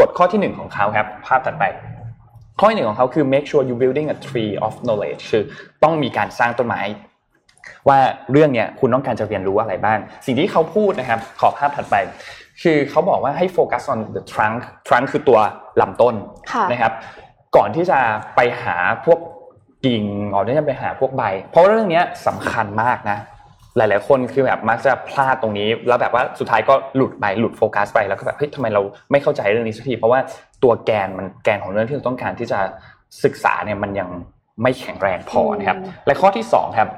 กฎข้อที่หนึ่งของเขาครับ ภาพถัดไป ข้อที่หนึ่งของเขาคือ make sure you building a tree of knowledge คือต้องมีการสร้างต้นไม้ว่าเรื่องเนี้ยคุณต้องการจะเรียนรู้อะไรบ้าง สิ่งที่เขาพูดนะครับ ขอภาพถัดไป คือเขาบอกว่าให้โฟกัส on the trunk trunk คือตัวลำต้นค่ะนะครับ ก่อนที่จะไปหาพวกกิ่งก่อนที่จะไปหาพวกใบ เพราะว่าเรื่องเนี้ยสำคัญมากนะ หลาย ๆ คนคือแบบมักจะพลาดตรงนี้ แล้วแบบว่าสุดท้ายก็หลุดไปหลุดโฟกัสไปแล้วก็แบบเฮ้ยทำไมเราไม่เข้าใจเรื่องนี้สักทีเพราะว่าตัวแกนมันแกนของเรื่องที่เราต้องการที่จะศึกษาเนี่ยมันยังไม่แข็งแรงพอนะครับอืมและข้อที่สองครับ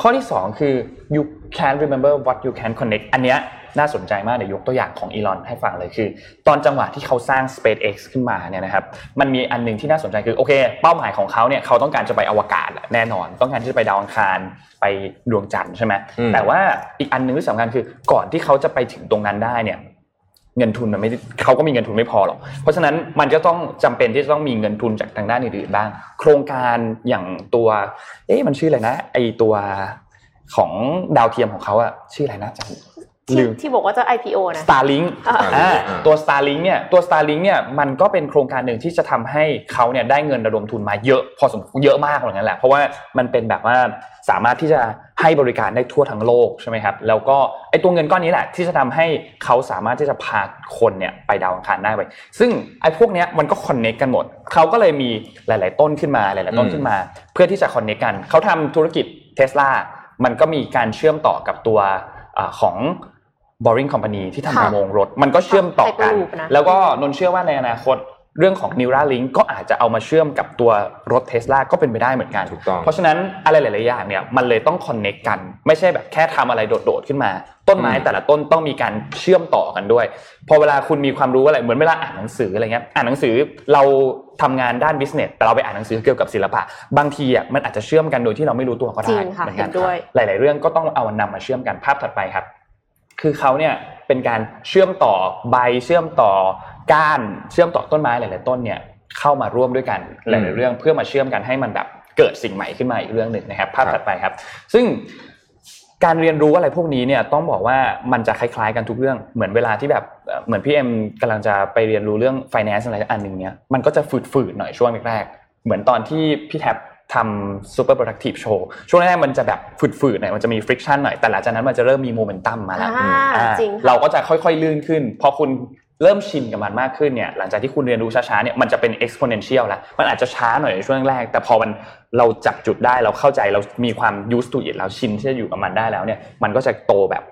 ข้อที่สองคือ you can remember what you can connect อันเนี้ย น่าสนใจมากเดี๋ยวยกตัวอย่างของอีลอนให้ฟังเลยคือ ตอนจังหวะที่เขาสร้าง SpaceX ขึ้นมาเนี่ยนะครับมันมีอันหนึงที่น่าสนใจคือโอเค เป้าหมายของเขาเนี่ยเขาต้องการจะไปอวกาศแหละแน่นอน ต้องการที่จะไปดาวอังคารไปดวงจันทร์ใช่ไหมอืมแต่ว่าอีกอันหนึงที่สำคัญคือก่อนที่เขาจะไปถึงตรงนั้นได้เนี่ยเงินทุนมันไม่ได้เขาก็มีเงินทุนไม่พอหรอก เพราะฉะนั้นมันจะต้องจำเป็นที่จะต้องมีเงินทุนจากทางด้านอื่นๆบ้าง โครงการอย่างตัว เอ๊ะมันชื่ออะไรนะ ไอตัวของดาวเทียมของเขาอะชื่ออะไรนะจำ ที่ลืมที่บอกว่าจะ IPO นะ Starlink อ่าอ่าอ่าตัว Starlink เนี่ยตัว Starlink เนี่ยมันก็เป็นโครงการหนึ่งที่จะทำให้เขาเนี่ยได้เงินระดมทุนมาเยอะพอสมควรเยอะมากเหมือนกันแหละเพราะว่ามันเป็นแบบว่าสามารถที่จะให้บริการได้ทั่วทั้งโลกใช่ไหมครับแล้วก็ไอตัวเงินก้อนนี้แหละ ที่จะทำให้เขาสามารถที่จะพาคนเนี่ยไปดาวอังคารได้ไปซึ่งไอพวกเนี้ยมันก็คอนเน c t กันหมดเขาก็เลยมีหลาย ๆ ต้นขึ้นมาหลาย ๆ ต้นขึ้นมา เพื่อที่จะคอนเน c t กันเขาทำธุรกิจเทสลามันก็มีการเชื่อมต่อกับตัวอ่า ของ Boring Company ที่ทำค่ะประมงรถ มันก็เชื่อมต่อกัน Hyperloop นะแล้วก็นนท์เชื่อว่าในอนาคตเรื่องของ Neuralink ก็อาจจะเอามาเชื่อมกับตัวรถเทสลาก็เป็นไปได้เหมือนกันถูกต้องเพราะฉะนั้นอะไรหลาย ๆ อย่างเนี่ยมันเลยต้องคอนเน็กกัน ไม่ใช่แบบแค่ทำอะไรโดด ๆ ขึ้นมา ต้นไม้อืมแต่ละต้นต้องมีการเชื่อมต่อกันด้วย พอเวลาคุณมีความรู้อะไรเหมือนเวลาอ่านหนังสืออะไรเงี้ยอ่านหนังสือเราทำงานด้านบิสเนสแต่เราไปอ่านหนังสือเกี่ยวกับศิลปะ บางทีอะมันอาจจะเชื่อมกันโดยที่เราไม่รู้ตัวก็จริได้งค่ะเหมือนกันเห็นด้วยหลาย ๆ เรื่องก็ต้องเอานำมาเชื่อมกันภาพถัดไปครับ คือเขาเนี่ยเป็นการเชื่อมต่อใบเชื่อมต่อก้านเชื่อมต่อต้นไม้หลาย ๆ ต้นเนี่ยเข้ามาร่วมด้วยกันหลาย ๆ เรื่องเพื่อมาเชื่อมกันให้มันแบบเกิดสิ่งใหม่ขึ้นมาอีกเรื่องหนึ่งนะครับ ภาพถัดไปครับ ซึ่งการเรียนรู้อะไรพวกนี้เนี่ยต้องบอกว่ามันจะคล้ายๆกันทุกเรื่องเหมือนเวลาที่แบบเอ่อเหมือนพี่เอ็มกำลังจะไปเรียนรู้เรื่อง finance อะไรอันหนึ่งเนี่ยมันก็จะฝืดๆหน่อยช่วงแรกๆเหมือนตอนที่พี่แท็บ ทำ super productive show ช่วงแรกๆมันจะแบบฝืดๆหน่อยมันจะมี friction หน่อยแต่หลังจากนั้นมันจะเริ่มมี momentum มาแล้วอ่าอ่าจริงค่ะเราก็จะค่อยๆลื่นขึ้น พอคุณเริ่มชินกับมันมากขึ้นเนี่ยหลังจากที่คุณเรียนรู้ช้าๆเนี่ยมันจะเป็น exponential แล้วมันอาจจะช้าหน่อยในช่วงแรก แต่พอมันเราจับจุดได้เราเข้าใจเรามีความ used to it แล้วชินที่จะอยู่กับมันได้แล้วเนี่ยมันก็จะโตแบบ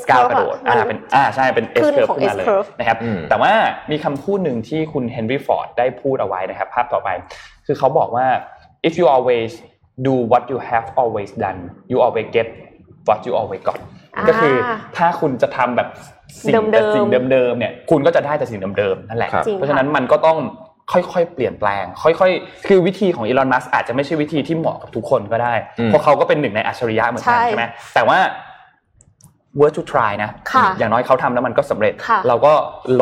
S ก้าว curve กระโดดอะอ่ามันเป็นอ่าใช่เป็น S ขึ้น curve ของขึ้นมา S เลย curve นะครับอืมแต่ว่ามีคำพูดหนึ่งที่คุณเฮนรี่ฟอร์ดได้พูดเอาไว้นะครับ ภาพต่อไป คือเขาบอกว่า if you always do what you have always done you always get what you always got อ่าก็คือถ้าคุณจะทำแบบสิ่งเดิมๆแต่สิ่งเดิมๆเนี่ยคุณก็จะได้แต่สิ่งเดิมๆนั่นแหละครับจริงเพราะฉะนั้นมันก็ต้องค่อยๆ เปลี่ยนแปลง ค่อยๆ คือวิธีของอีลอน มัสอาจจะไม่ใช่วิธีที่เหมาะกับทุกคนก็ได้อืมเพราะเขาก็เป็นหนึ่งในอัจฉริยะเหมือนกันใช่ใช่ไหมแต่ว่า worth to try นะค่ะอย่างน้อยเขาทำแล้วมันก็สำเร็จค่ะเราก็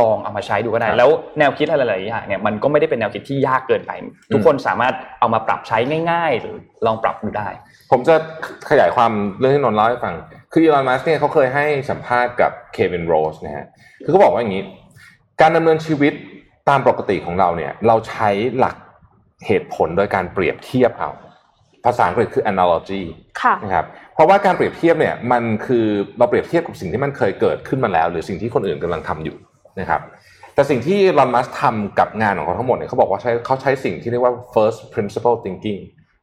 ลองเอามาใช้ดูก็ได้ครับแล้วแนวคิดอะไรหลายๆอย่างเนี่ยมันก็ไม่ได้เป็นแนวคิดที่ยากเกินไป ทุกคนสามารถเอามาปรับใช้ง่าย ๆ หรือลองปรับดูได้ ผมจะขยายความเรื่องที่นนท์เล่าให้ฟัง คืออีลอนมัสเนี่ยเขาเคยให้สัมภาษณ์กับเควินโรสนะฮะ คือเขาบอกว่าอย่างนี้ การดำเนินชีวิตตามปกติของเราเนี่ย เราใช้หลักเหตุผลโดยการเปรียบเทียบเอา ภาษาอังกฤษคือ analogy ค่ะนะครับ เพราะว่าการเปรียบเทียบเนี่ยมันคือเราเปรียบเทียบกับสิ่งที่มันเคยเกิดขึ้นมาแล้ว หรือสิ่งที่คนอื่นกำลังทำอยู่นะครับแต่สิ่งที่ลอนมัสทำกับงานของเขาทั้งหมดเนี่ยเขาบอกว่าใช้เขาใช้สิ่งที่เรียกว่า first principle thinking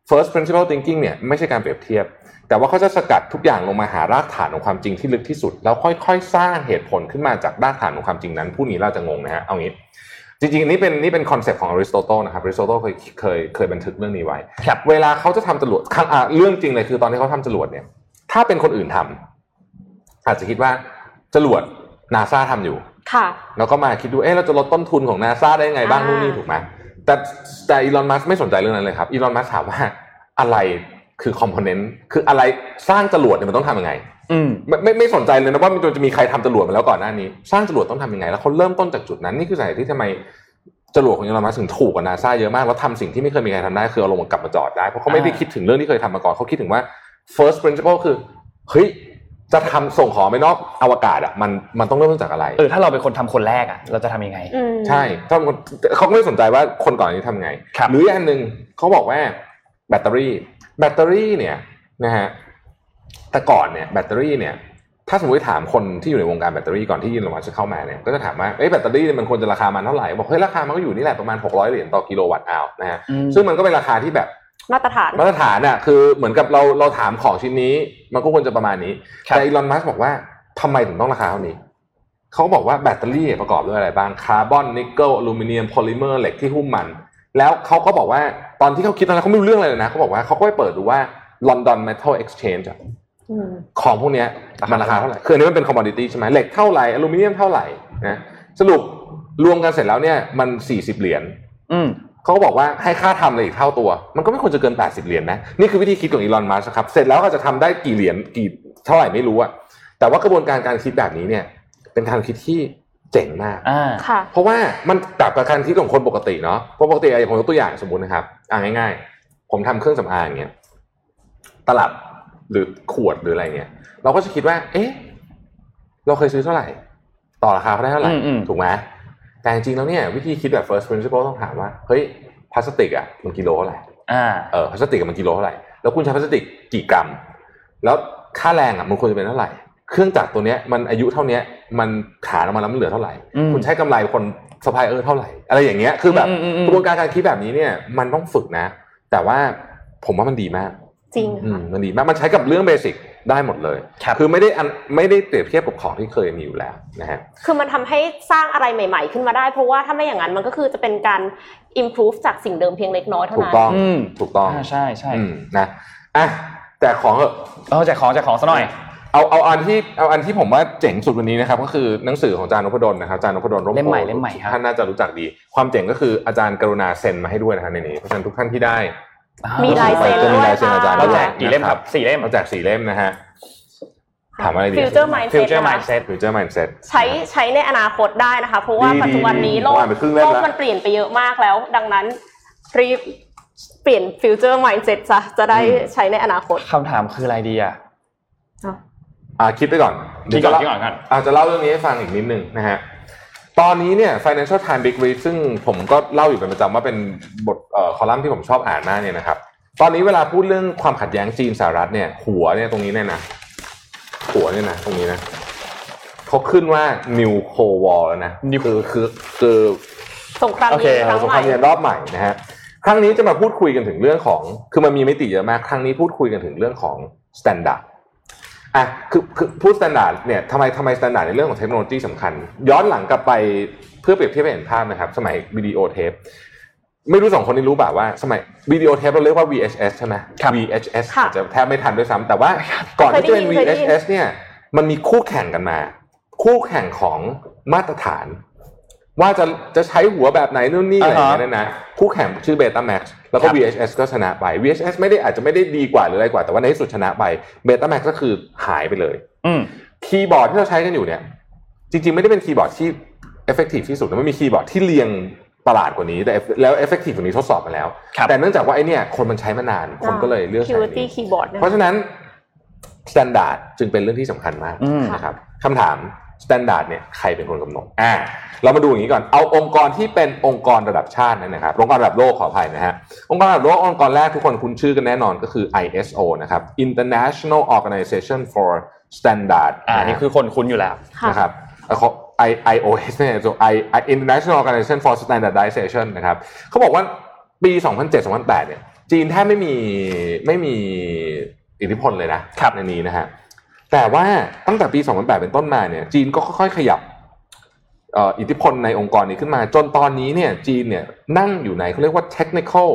first principle thinking เนี่ยไม่ใช่การเปรียบเทียบ แต่ว่าเขาจะสกัดทุกอย่างลงมาหารากฐานของความจริงที่ลึกที่สุด แล้วค่อยๆ สร้างเหตุผลขึ้นมาจากรากฐานของความจริงนั้น ผู้นี้เราจะงงนะฮะเอางี้ จริงๆนี่เป็นนี่เป็นคอนเซปต์ของอริสโตเติลนะครับอริสโตเติลเคยเคยเคยบันทึกเรื่องนี้ไว้ครับเวลาเขาจะทำจรวดข้างอะเรื่องจริงเลยคือตอนที่เขาทำจรวดเนี่ย ถ้าเป็นคนอื่นทำอาจจะคิดว่าจรวดนาซาทำอยู่ ค่ะ แล้วก็มาคิดดูเอ๊ะเราจะลดต้นทุนของนาซาได้ยังไงบ้างอ่านู่นนี่ถูกไหมแต่แต่อีลอนมัสก์ไม่สนใจเรื่องนั้นเลยครับอีลอนมัสก์ถามว่าอะไรคือ component คืออะไรสร้างจรวดเนี่ยมันต้องทำยังไงอืม ไม่ไม่ไม่สนใจเลยนะว่ามันจะมีใครทำจรวดมาแล้วก่อนหน้านี้ สร้างจรวดต้องทำยังไง แล้วเขาเริ่มต้นจากจุดนั้นนี่คือสาเหตุที่ทำไมจรวดของอีลอนมัสถึงถูกกว่านาซาเยอะมากแล้วทำสิ่งที่ไม่เคยมีใครทำได้คือเอาลงมากลับมาจอดได้เพราะเขาไม่ได้อ่าคิดถึงเรื่องที่เคยทำมาก่อนเขาคิดถึงว่า first principle คือเฮ้ยจะทำส่งของไปนอกอวกาศอะมันมันต้องเริ่มต้นจากอะไรเออถ้าเราเป็นคนทำคนแรกอะเราจะทำยังไงอืมใช่ถ้ามันเขาก็ไม่สนใจว่าคนก่อนนี้ทำไงครับหรืออย่างหนึ่งเขาบอกว่าแบตเตอรี่ แบตเตอรี่เนี่ยนะฮะ แต่ก่อนเนี่ยแบตเตอรี่เนี่ยถ้าสมมติถามคนที่อยู่ในวงการแบตเตอรี่ก่อนที่ยินหลงมาจะเข้ามาเนี่ยก็จะถามว่าเอ้ยแบตเตอรี่เนี่ยมันควรจะราคามันเท่าไหร่บอกเฮ้ยราคามันก็อยู่นี่แหละประมาณ 600 เหรียญต่อกิโลวัตต์อาวนะฮะอืมซึ่งมันก็เป็นราคาที่แบบมาตรฐานมาตรฐานอะคือเหมือนกับเราเราถามของชิ้นนี้ มันก็ควรจะประมาณนี้ครับแต่อีลอนมัสก์บอกว่าทำไมถึงต้องราคาเท่านี้เขาบอกว่าแบตเตอรี่ประกอบด้วยอะไรบ้างคาร์บอนนิกเกิลอลูมิเนียมโพลิเมอร์เหล็กที่หุ้มมัน แล้วเขาก็บอกว่าตอนที่เขาคิดตอนนั้นเขาไม่รู้เรื่องอะไรเลยนะเขาบอกว่าเขาก็ไปเปิดดูว่า London Metal Exchange อะอืม ของพวกเนี้ยมันราคาเท่าไหร่คืออันนี้มันเป็น commodity ใช่ไหมเหล็กเท่าไหร่อลูมิเนียมเท่าไหร่นะสรุปรวมกันเสร็จแล้วเนี่ยมัน40เหรียญอืมเขาก็บอกว่าให้ค่าทำเลยอีกเท่าตัว มันก็ไม่ควรจะเกิน 80 เหรียญนะ นี่คือวิธีคิดของอีลอนมัสครับ เสร็จแล้วก็จะทำได้กี่เหรียญกี่เท่าไหร่ไม่รู้อะแต่ว่ากระบวนการการคิดแบบนี้เนี่ย เป็นการคิดที่เจ๋งมากอ่าค่ะเพราะว่ามันต่างกับการคิดของคนปกติเนาะเพราะปกติอย่างผมยกตัวอย่างสมมตินะครับอ่าง่าย ๆ ผมทำเครื่องสำอางเงี้ยตลับ หรือขวดหรืออะไรเงี้ย เราก็จะคิดว่า เอ๊ะ เราเคยซื้อเท่าไหร่ ต่อราคาเขาได้เท่าไหร่อืมอืมถูกไหมแต่จริงๆแล้วเนี่ยวิธีคิดแบบ first principle ต้องถามว่า เฮ้ยพลาสติกอะมันกิโลเท่าไหร่อ่าเออพลาสติกอะมันกิโลเท่าไหร่ แล้วคุณใช้พลาสติกกี่กรัม แล้วค่าแรงอะมันควรจะเป็นเท่าไหร่ เครื่องจักรตัวเนี้ยมันอายุเท่าเนี้ยมันขายออกมาแล้วมันเหลือเท่าไหร่อืมคุณใช้กำไรคนสปายเออร์เท่าไหร่ อะไรอย่างเงี้ย คือแบบอืมอืมอืมกระบวนการการคิดแบบนี้เนี่ยมันต้องฝึกนะ แต่ว่าผมว่ามันดีมาก จริงอืค่ะมมันดีมากมันใช้กับเรื่องเบสิกได้หมดเลยครับคือไม่ได้อันไม่ได้เปรียบเทียบกับของที่เคยมีอยู่แล้วนะฮะคือมันทำให้สร้างอะไรใหม่ ๆ ขึ้นมาได้ เพราะว่าถ้าไม่อย่างนั้นมันก็คือจะเป็นการ improve จากสิ่งเดิมเพียงเล็กน้อยเท่าถูกนั้นต้องอืมถูกต้องอ่าใช่ใช่อืมนะอะแต่ของเถอะเออแจกของแจกของซะหน่อยเอาเอาอันที่เอาอันที่ผมว่าเจ๋งสุดวันนี้นะครับก็คือหนังสือของอาจารย์นพดลนะครับอาจารย์นพดลร่มโพเล่มใหม่เล่มใหม่ครับท่านน่าจะรู้จักดี ความเจ๋งก็คืออาจารย์กรุณาเซ็นมาให้ด้วยนะครับในนี้เพราะฉะนั้นทุกท่านที่ได้ มีลายเซ็นจะมีด้วยลายเซ็นอาจารย์เราด้วยแจกกี่เล่มครับสี่เล่มเราแจกสี่เล่มนะฮะถามอะไรดี Future Mindset Future นะคะ Mindset Future Mindset ใช้ใช้ในอนาคตได้นะคะ เพราะว่าดีปัจจุบันนี้ดีโลกอ่านไปครึ่งเล่มโลกแล้วมันเปลี่ยนไปเยอะมากแล้ว ดังนั้นรีบเปลี่ยน future mindset ซะจะได้ใช้ในอนาคตคำถามคืออะไรดีอะอ่าคิดไปก่อนคิดก่อนเยวจะคิดก่อนครับอาจจะเล่าเรื่องนี้ให้ฟังอีกนิดนึงนะฮะ ตอนนี้เนี่ย Financial Times Big Read ซึ่งผมก็เล่าอยู่เป็นประจำว่าเป็นบทเอ่อคอลัมน์ที่ผมชอบอ่านมากเนี่ยนะครับ ตอนนี้เวลาพูดเรื่องความขัดแย้งจีนสหรัฐเนี่ย หัวเนี่ยตรงนี้เนี่ยนะ หัวเนี่ยนะตรงนี้นะเขาขึ้นว่า New Cold War แล้วนะ New คือคือคือสงครามโอเคเย็นครั้งสงใหคม่รามเย็นรอบใหม่นะฮะครั้งนี้จะมาพูดคุยกันถึงเรื่องของ คือมันมีมิติเยอะมาก ครั้งนี้พูดคุยกันถึงเรื่องของ standard อะคือคือพูด standard เนี่ยทำไมทำไม standard ในเรื่องของเทคโนโลยีสำคัญ ย้อนหลังกลับไปเพื่อเปรียบเทียบให้เห็นภาพนะครับ สมัยวิดีโอเทปไม่รู้สองคนนี้รู้ป่าว่า สมัยวิดีโอเทปเราเรียกว่า VHS ใช่ไหมครับ VHS ค่ะอาจจะแทบไม่ทันด้วยซ้ำแต่ว่าก่อนที่จะเป็นเคยได้ยิน VHS เนี่ยมันมีคู่แข่งกันมา คู่แข่งของมาตรฐาน ว่าจะจะใช้หัวแบบไหนนู่นนี่อะไรอย่างเงี้ยนะนะคู่แข่งชื่อ Betamax แล้วก็ครับ VHS ก็ชนะไป VHS ไม่ได้อาจจะไม่ได้ดีกว่าหรืออะไรกว่า แต่ว่าในที่สุดชนะไป Betamax ก็คือหายไปเลยอืมคีย์บอร์ดที่เราใช้กันอยู่เนี่ย จริง ๆ ไม่ได้เป็นคีย์บอร์ดที่ effective ที่สุดนะมันมีคีย์บอร์ดที่เรียงประหลาดกว่านี้แต่แล้ว effective กว่านี้ทดสอบมาแล้วครับแต่เนื่องจากว่าไอเนี่ยคนมันใช้มานานคนก็เลยเลือกใช้ QWERTY นี้ keyboard นะเพราะฉะนั้น standard จึงเป็นเรื่องที่สำคัญมากอืมนะครับคำถาม standard เนี่ยใครเป็นคนกำหนดอ่าเรามาดูอย่างนี้ก่อนเอาองค์กรที่เป็นองค์กรระดับชาตินะครับองค์กรระดับโลกขออภัยนะฮะองค์กรระดับโลกองค์กรแรกทุกคนคุ้นชื่อกันแน่นอนก็คือ ISO นะครับ International Organization for Standard อ่านะฮะนี่คือคนคุ้นอยู่แล้วค่ะนะครับเอ่อเขา I IOS เนี่ย so I I International Organization for Standardization นะครับเขาบอกว่าปี 2007-2008 เนี่ยจีนแทบไม่มีไม่มีอิทธิพลเลยนะครับในนี้นะฮะ แต่ว่าตั้งแต่ปี 2008 เป็นต้นมาเนี่ย จีนก็ค่อยๆขยับอิทธิพลในองค์กรนี้ขึ้นมา จนตอนนี้เนี่ยจีนเนี่ยนั่งอยู่ในเขาเรียกว่า technical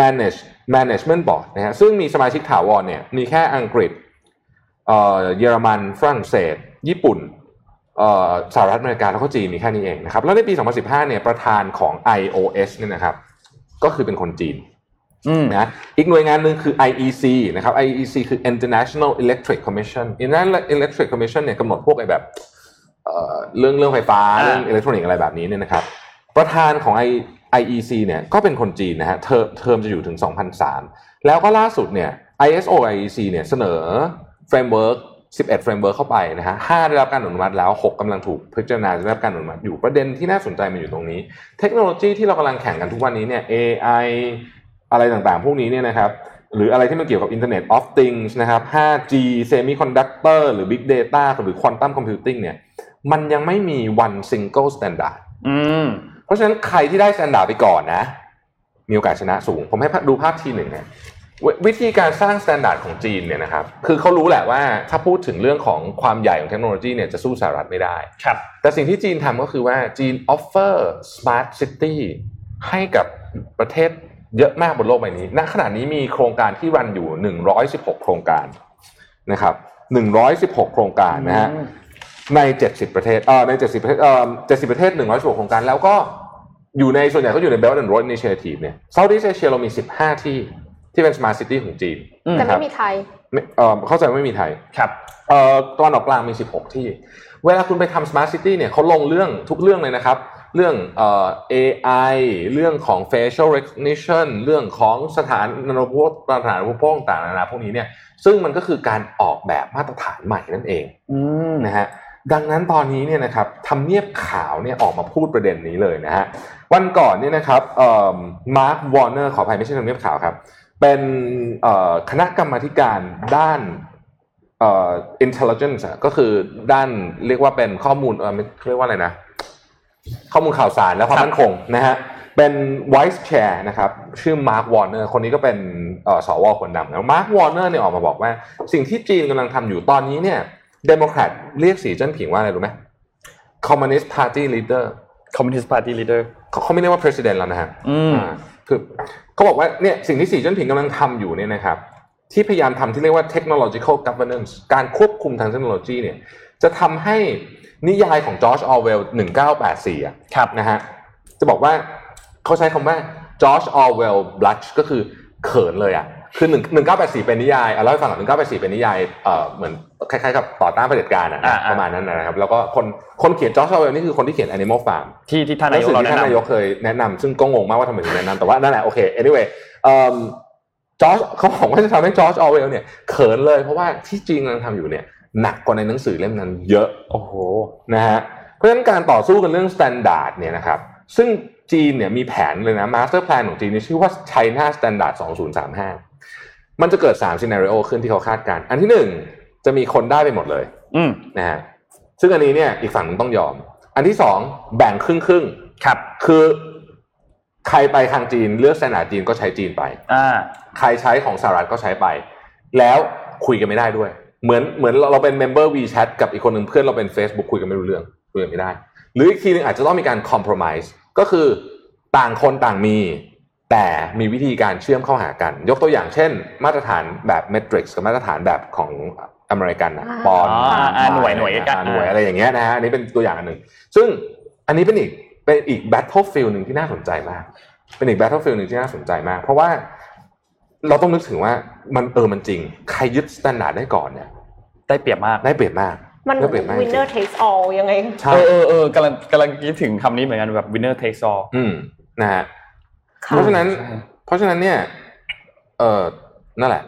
manage management board นะฮะซึ่งมีสมาชิกถาวรเนี่ยมีแค่อังกฤษเอ่อเยอรมันฝรั่งเศส ญี่ปุ่นสหรัฐอเมริกาแล้วก็จีนมีแค่นี้เองนะครับแล้วในปี 2015 เนี่ยประธานของ iOS เนี่ยนะครับ ก็คือเป็นคนจีน นะอีกหน่วยงานหนึ่งคือ IEC นะครับ IEC คือ International Electric Commission International Electric Commission เนี่ยกำหนดพวกไอ้แบบเอ่อเรื่องเรื่องไฟฟ้าอ่าเรื่องอิเล็กทรอนิกส์อะไรแบบนี้เนี่ยนะครับ ประธานของ I IEC เนี่ยก็เป็นคนจีนนะฮะเทอมเทอมจะอยู่ถึง 2003 แล้วก็ล่าสุดเนี่ย ISO IEC เนี่ยเสนอ framework 11 framework เข้าไปนะฮะ5ได้รับการอนุมัติแล้ว 6กำลังถูกพิจารณาจะได้รับการอนุมัติอยู่ประเด็นที่น่าสนใจมันอยู่ตรงนี้ เทคโนโลยีที่เรากำลังแข่งกันทุกวันนี้เนี่ย AI อะไรต่างๆ พวกนี้เนี่ยนะครับหรืออะไรที่มันเกี่ยวกับ Internet of Things นะครับ 5G Semiconductor หรือ Big Data หรือ Quantum Computing เนี่ย มันยังไม่มี one single standard อืมเพราะฉะนั้นใครที่ได้ standard ไปก่อนนะ มีโอกาสชนะสูง ผมให้ดูภาพทีหนึ่งนะววิธีการสร้าง standard ของจีนเนี่ยนะครับ คือเขารู้แหละว่าถ้าพูดถึงเรื่องของความใหญ่ของเทคโนโลยีเนี่ยจะสู้สหรัฐไม่ได้ ครับ แต่สิ่งที่จีนทำก็คือว่าจีน offer smart city ให้กับประเทศ เยอะมากบนโลกใบนี้ ณ ขณะนี้มีโครงการที่รันอยู่ 116 โครงการนะครับ 116 โครงการนะฮะอืมใน 70 ประเทศ เอ่อ ใน 70 ประเทศ เอ่อ 70 ประเทศ 116 โครงการ แล้วก็อยู่ในส่วนใหญ่ก็อยู่ใน Belt and Road Initiative เนี่ย Southeast Asia เรามี 15 ที่ที่เป็น Smart City ของจีนอืมแต่ครัไม่บมีไทยไม่เอ่อ เข้าใจว่าไม่มีไทย ครับ เอ่อตอนออกกลางมี 16 ที่ เวลาคุณไปทำ smart city เนี่ยเขาลงเรื่องทุกเรื่องเลยนะครับ เรื่องเอ่อ AI เรื่องของ facial recognition เรื่องของสถานนานาพุสถานอุปโภคต่างๆนานาพวกนี้เนี่ยซึ่งมันก็คือการออกแบบมาตรฐานใหม่นั่นเองอืมนะฮะดังนั้นตอนนี้เนี่ยนะครับทำเนียบขาวเนี่ยออกมาพูดประเด็นนี้เลยนะฮะวันก่อนเนี่ยนะครับเอ่อมาร์ควอร์เนอร์ขออภัยไม่ใช่ทำเนียบขาวครับ เป็นเอ่อคณะกรรมาธิการด้านเอ่อ intelligence อะก็คือด้านเรียกว่าเป็นข้อมูลเอ่อไม่เรียกว่าอะไรนะ ข้อมูลข่าวสารและความมั่นคงนะฮะเป็น vice chair นะครับ ชื่อมาร์ควอร์เนอร์คนนี้ก็เป็นเอ่อสวคนดำนะมาร์ควอร์เนอร์เนี่ยออกมาบอกว่า สิ่งที่จีนกำลังทำอยู่ตอนนี้เนี่ยเดโมแครตเรียกสีจิ้นผิงว่าอะไรรู้ไหม Communist Party Leader Communist Party Leader เขาเขาไม่เรียกว่า president แล้วนะฮะอืมอ่าคือเขาบอกว่าเนี่ยสิ่งที่สีจิ้นผิงกำลังทำอยู่เนี่ยนะครับที่พยายามทำที่เรียกว่า technological governance การควบคุมทางเทคโนโลยีเนี่ยจะทำให้ นิยายของจอร์จออเวล1984อะครับนะฮะจะบอกว่าเขาใช้คำว่าจอร์จออเวล blush ก็คือเขินเลยอะคือ1 1984เป็นนิยายเอาเล่าให้ฟังก่อน1984เป็นนิยายเอ่อเหมือนคล้ายๆกับต่อต้านเผด็จการอะนะอ่าๆประมาณนั้นนะครับ แล้วก็คนคนเขียนจอร์จออเวลนี่คือคนที่เขียน Animal Farm ที่ที่ท่านหนันางยกสือเราที่แนะท่านนายกนำเคยแนะนำซึ่งก็งงมากว่าทำไมถึงแนะนำแต่ว่านั่นแหละโอเค anyway จอร์จเขาบอกว่าจะทำให้จอร์จออเวลเนี่ยเขินเลยเพราะว่าที่จริงกำลังทำอยู่เนี่ย หนักกว่าในหนังสือเล่มนั้น เยอะโอ้โหนะฮะเพราะฉะนั้นการต่อสู้กันเรื่อง standard เนี่ยนะครับซึ่งจีนเนี่ยมีแผนเลยนะ master plan ของจีนเนี่ยชื่อว่า China Standard 2035 มันจะเกิด3 scenario ขึ้นที่เขาคาดการณ์อันที่หนึ่งจะมีคนได้ไปหมดเลยอืมนะฮะซึ่งอันนี้เนี่ยอีกฝั่งหนึงต้องยอม อันที่สองแบ่งครึ่งครึ่งๆครับ คือใครไปทางจีนเลือก standard จีนก็ใช้จีนไป อ่า ใครใช้ของสหรัฐก็ใช้ไป แล้วคุยกันไม่ได้ด้วย เหมือนเหมือนเราเป็นเมมเบอร์ WeChat กับอีกคนหนึ่งเพื่อนเราเป็น Facebook คุยกันไม่รู้เรื่องคุยกันไม่ได้ หรืออีกทีหนึงอาจจะต้องมีการ compromise ก็คือต่างคนต่างมี แต่มีวิธีการเชื่อมเข้าหากัน ยกตัวอย่างเช่น มาตรฐานแบบ Matrix กับมาตรฐานแบบของอเมริกันนะอ่าปอนด์อ๋ออ่าหน่วยหน่วยกันอ่าหน่วยอะไรอย่างเงี้ยนะฮะอันนี้เป็นตัวอย่างอันหนึ่งซึ่งอันนี้เป็นอีกเป็นอีก battlefield หนึ่งที่น่าสนใจมาก เป็นอีก battlefield หนึ่งที่น่าสนใจมาก เพราะว่า เราต้องนึกถึงว่ามันเออมันจริง ใครยึด standard ได้ก่อนเนี่ยได้เปรียบมากได้เปรียบมากมันได้เปรียบมากจริง winner takes all ยังไงใช่เออเออเออกำลังกำลังคิดถึงคำนี้เหมือนกันแบบ winner takes all อืมนะฮะค่ะเพราะฉะนั้นใช่เพราะฉะนั้นเนี่ย เออนั่นแหละ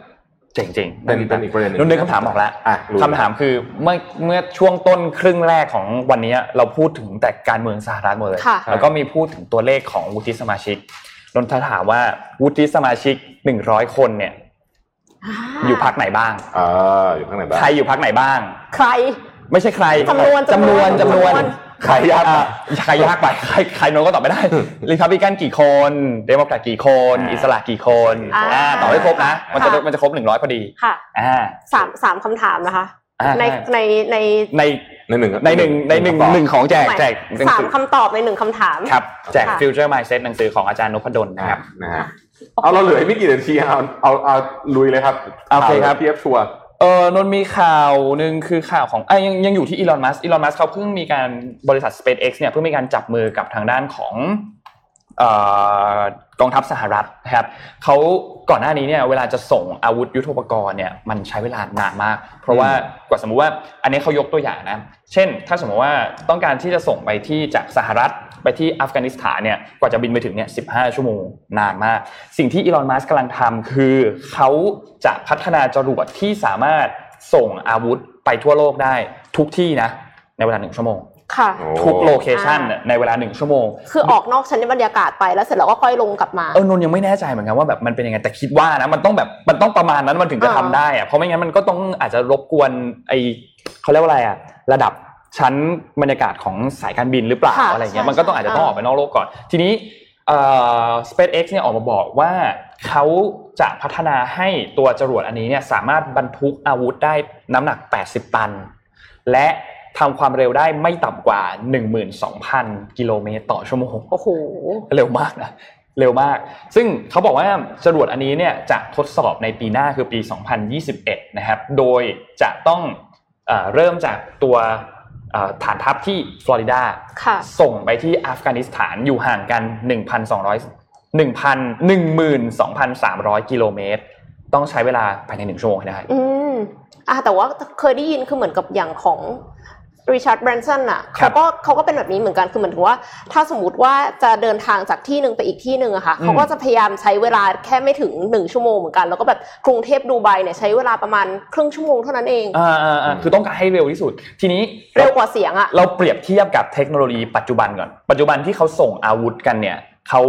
เจ๋งๆเป็นเป็นอีกประเด็นหนึ่งนุ่นนึกคำถามออกแล้วอะรู้คำถามคือเมื่อเมื่อช่วงต้นครึ่งแรกของวันนี้เราพูดถึงแต่การเมืองสหรัฐหมดเลยค่ะแล้วก็มีพูดถึงตัวเลขของวุฒิสมาชิก นนทถามว่าวุฒิสมาชิกหนึ่งร้อยคนเนี่ยอยู่พักไหนบ้างเอออยู่ข้างไหนบ้าง ใครอยู่พักไหนบ้าง ใคร ไม่ใช่ใครจำนวนจำนวนจำจำนนววนนใครยากอะใครยากไป ใครใครโน้นก็ตอบไม่ได้ริพับลิกันกี่คน เดโมแครตกี่คนอ่าอิสระกี่คนอ่าอ่าตอบให้ครบนะ มันจะค่ะมันจะครบหนึ่งร้อยพอดี ค่ะอ่าสามสามคำถามนะคะอ่า ในในในในในหนึ่งในหนึ่งในหนึ่งคำตอบหนึ่งของแจกแจกหนังสามสือคำตอบในหนึ่งคำถามครับแจกค่ะ Future Mindset หนังสือของอาจารย์นพดลนะครับนะฮะเอาเราเหลืออีกไม่กี่นาทีเอาเอาเอาลุยเลยครับโอเคครับเทียบชัวร์เออนนท์มีข่าวหนึ่งคือข่าวของอะยังยังอยู่ที่อีลอนมัสอีลอนมัสเขาเพิ่งมีการบริษัท SpaceX เนี่ยเพิ่งมีการจับมือกับทางด้านของเอ่อกองทัพสหรัฐนะครับเขา ก่อนหน้านี้เนี่ยเวลาจะส่งอาวุธยุทโธปกรณ์เนี่ยมันใช้เวลานานมาก เพราะว่ากว่าสมมุติว่าอันนี้เขายกตัวอย่างนะเช่น ถ้าสมมติว่าต้องการที่จะส่งไปที่จากสหรัฐไปที่อัฟกานิสถานเนี่ยกว่าจะบินไปถึงเนี่ย15ชั่วโมงนานมาก สิ่งที่อีลอนมัสกำลังทำคือเขาจะพัฒนาจรวดที่สามารถส่งอาวุธไปทั่วโลกได้ทุกที่นะในเวลาหนึ่งชั่วโมง ค่ะโอ้ทุกโลเคชันอ่าในเวลาหนึ่งชั่วโมง คือออกนอกชั้นบรรยากาศไปแล้วเสร็จแล้วก็ค่อยลงกลับมาเออนนท์ยังไม่แน่ใจเหมือนกันว่าแบบมันเป็นยังไงแต่คิดว่านะมันต้องแบบมันต้องประมาณนั้นมันถึงจะอ่าทำได้อะเพราะไม่งั้นมันก็ต้องอาจจะรบกวนไอเขาเรียกว่าอะไรอะระดับชั้นบรรยากาศของสายการบินหรือเปล่าค่ะอะไรเงี้ยใช่มันก็ต้องอาจจะต้องออกไปนอกโลกก่อน ทีนี้เอ่อ SpaceX เนี่ยออกมาบอกว่าเขาจะพัฒนาให้ตัวจรวดอันนี้เนี่ยสามารถบรรทุกอาวุธได้น้ำหนัก 80 ตัน และ ทำความเร็วได้ไม่ต่ำกว่า 12,000 กิโลเมตรต่อชั่วโมงโอ้โหเร็วมากนะเร็วมาก ซึ่งเขาบอกว่าจรวดอันนี้เนี่ยจะทดสอบในปีหน้าคือปี 2021 นะครับ โดยจะต้องเอ่อเริ่มจากตัวเอ่อฐานทัพที่ฟลอริดาค่ะส่งไปที่อัฟกานิสถานอยู่ห่างกัน 1,200 1,000 12,300 กิโลเมตร ต้องใช้เวลาภายในหนึ่งชั่วโมงให้ได้อืมอะแต่ว่าเคยได้ยินคือเหมือนกับอย่างของ ริชาร์ดแบรนสันอะครัเขาบก็เขาก็เป็นแบบนี้เหมือนกันคือเหมือนถึงว่า ถ้าสมมติว่าจะเดินทางจากที่หนึ่งไปอีกที่หนึ่งอะค่ะอืมเขาก็จะพยายามใช้เวลาแค่ไม่ถึงหนึ่งชั่วโมงเหมือนกันแล้วก็แบบกรุงเทพดูไบเนี่ยใช้เวลาประมาณครึ่งชั่วโมงเท่านั้นเองอ่าอ่าอ่าคือต้องการให้เร็วที่สุด ทีนี้เร็วกว่าเสียงอะเราเปรียบเทียบกับเทคโนโลยีปัจจุบันก่อนปัจจุบันที่เขาส่งอาวุธกันเนี่ย เขา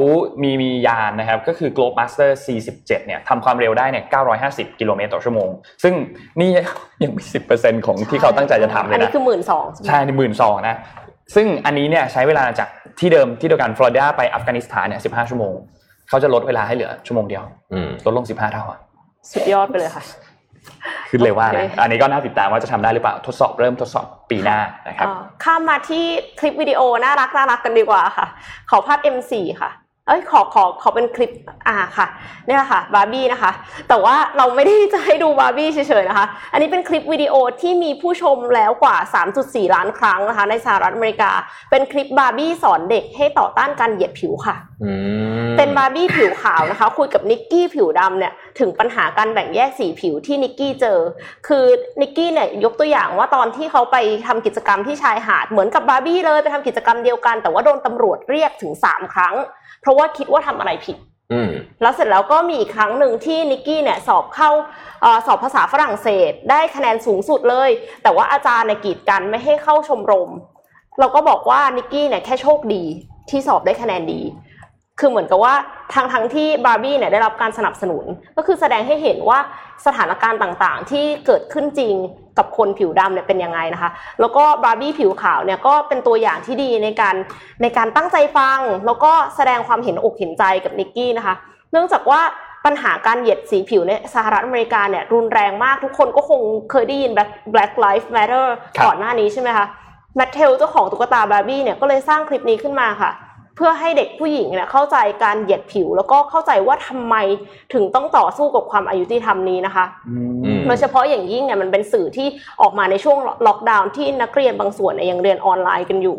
มีมียานนะครับก็คือ Globemaster C17 เนี่ยทำความเร็วได้เนี่ย 950 กิโลเมตรต่อชั่วโมง ซึ่งนี่ยังไม่สิบเปอร์เซ็นต์ของที่เขาตั้งใจจะทำเลอัยนนี้นะคือหมื่นสองใช่ในหมื่นสองนะ ซึ่งอันนี้เนี่ยใช้เวลาจากที่เดิมที่เดียวกันฟลอริดาไปอัฟกานิสถานเนี่ย 15 ชั่วโมง เขาจะลดเวลาให้เหลือชั่วโมงเดียวอืมลดลง 15 เท่าอะสุดยอดไปเลยค่ะ คือเร็วมากโอนะเคอันนี้ก็น่าติดตามว่าจะทำได้หรือเปล่าทดสอบเริ่มทดสอบปีหน้านะครับอ่าข้ามมาที่คลิปวิดีโอน่ารักน่ารักกันดีกว่าค่ะ ขอภาพ M4 ค่ะ เอ้ยขอขอขอเป็นคลิปอ่าค่ะเนี่ยค่ะบาร์บี้นะคะ แต่ว่าเราไม่ได้จะให้ดูบาร์บี้เฉยๆนะคะ อันนี้เป็นคลิปวิดีโอที่มีผู้ชมแล้วกว่า 3.4 ล้านครั้งนะคะ ในสหรัฐอเมริกา เป็นคลิปบาร์บี้สอนเด็กให้ต่อต้านการเหยียดผิวค่ะอืมเป็นบาร์บี้ผิวขาวนะคะ คุยกับนิกกี้ผิวดำเนี่ยถึงปัญหาการแบ่งแยกสีผิวที่นิกกี้เจอ คือนิกกี้เนี่ยยกตัวอย่างว่าตอนที่เขาไปทำกิจกรรมที่ชายหาดเหมือนกับบาร์บี้เลยไปทำกิจกรรมเดียวกัน แต่ว่าโดนตำรวจเรียกถึง 3 ครั้ง เพราะว่าคิดว่าทำอะไรผิดอืมแล้วเสร็จแล้วก็มีอีกครั้งหนึ่งที่นิกกี้เนี่ยสอบเข้าเออสอบภาษาฝรั่งเศส ได้คะแนนสูงสุดเลย แต่ว่าอาจารย์เนี่ยกีดกันไม่ให้เข้าชมรม เราก็บอกว่านิกกี้เนี่ยแค่โชคดีที่สอบได้คะแนนดี คือเหมือนกับว่าทางทั้งที่บาร์บี้เนี่ยได้รับการสนับสนุน ก็คือแสดงให้เห็นว่าสถานการณ์ต่างๆ ที่เกิดขึ้นจริงกับคนผิวดำเนี่ยเป็นยังไงนะคะ แล้วก็บาร์บี้ผิวขาวเนี่ยก็เป็นตัวอย่างที่ดีในการในการตั้งใจฟัง แล้วก็แสดงความเห็นอกเห็นใจกับนิกกี้นะคะ เนื่องจากว่าปัญหาการเหยียดสีผิวในสหรัฐอเมริกาเนี่ยรุนแรงมากทุกคนก็คงเคยได้ยิน Black Black Lives Matter ครับก่อนหน้านี้ใช่ไหมคะแมทเทลเจ้าของตุ๊กตาบาร์บี้เนี่ยก็เลยสร้างคลิปนี้ขึ้นมาค่ะ เพื่อให้เด็กผู้หญิงเนี่ยเข้าใจการเหยียดผิว แล้วก็เข้าใจว่าทำไมถึงต้องต่อสู้กับความอายุติธรรมนี้นะคะอืมโดยเฉพาะอย่างยิ่งเนี่ยมันเป็นสื่อที่ออกมาในช่วงล็อกดาวน์ที่นักเรียนบางส่วนเนี่ยยังเรียนออนไลน์กันอยู่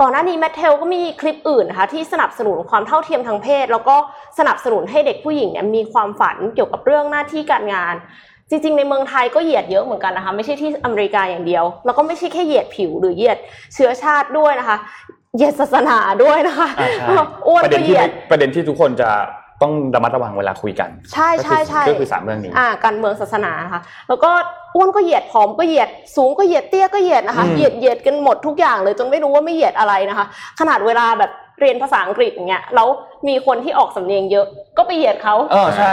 ก่อนหน้านี้แมทเทลก็มีคลิปอื่นนะคะที่สนับสนุนความเท่าเทียมทางเพศ แล้วก็สนับสนุนให้เด็กผู้หญิงเนี่ยมีความฝันเกี่ยวกับเรื่องหน้าที่การงานจริงๆ ในเมืองไทยก็เหยียดเยอะเหมือนกันนะคะ ไม่ใช่ที่อเมริกาอย่างเดียว แล้วก็ไม่ใช่แค่เหยียดผิวหรือเหยียดเชื้อชาติด้วยนะคะ เหยียดศาสนาด้วยนะคะอ่าใช่อ้วนประเด็ก็นเหที่ยียไม่ดประเด็นที่ทุกคนจะต้องระมัดระวังเวลาคุยกัน ใช่ใช่ใช่ก็คือก็คือสามเรื่องนี้อ่าการเมืองศาสนานะคะแล้วก็อ้วนก็เหยียดผอมก็เหยียดสูงก็เหยียดเตี้ยก็เหยียดนะคะอืมเหยียดเหยียดกันหมดทุกอย่างเลยจนไม่รู้ว่าไม่เหยียดอะไรนะคะ ขนาดเวลาแบบ เรียนภาษาอังกฤษอย่างเงี้ยแล้วมีคนที่ออกสำเนียงเยอะก็ไปเหยียดเขาเออใช่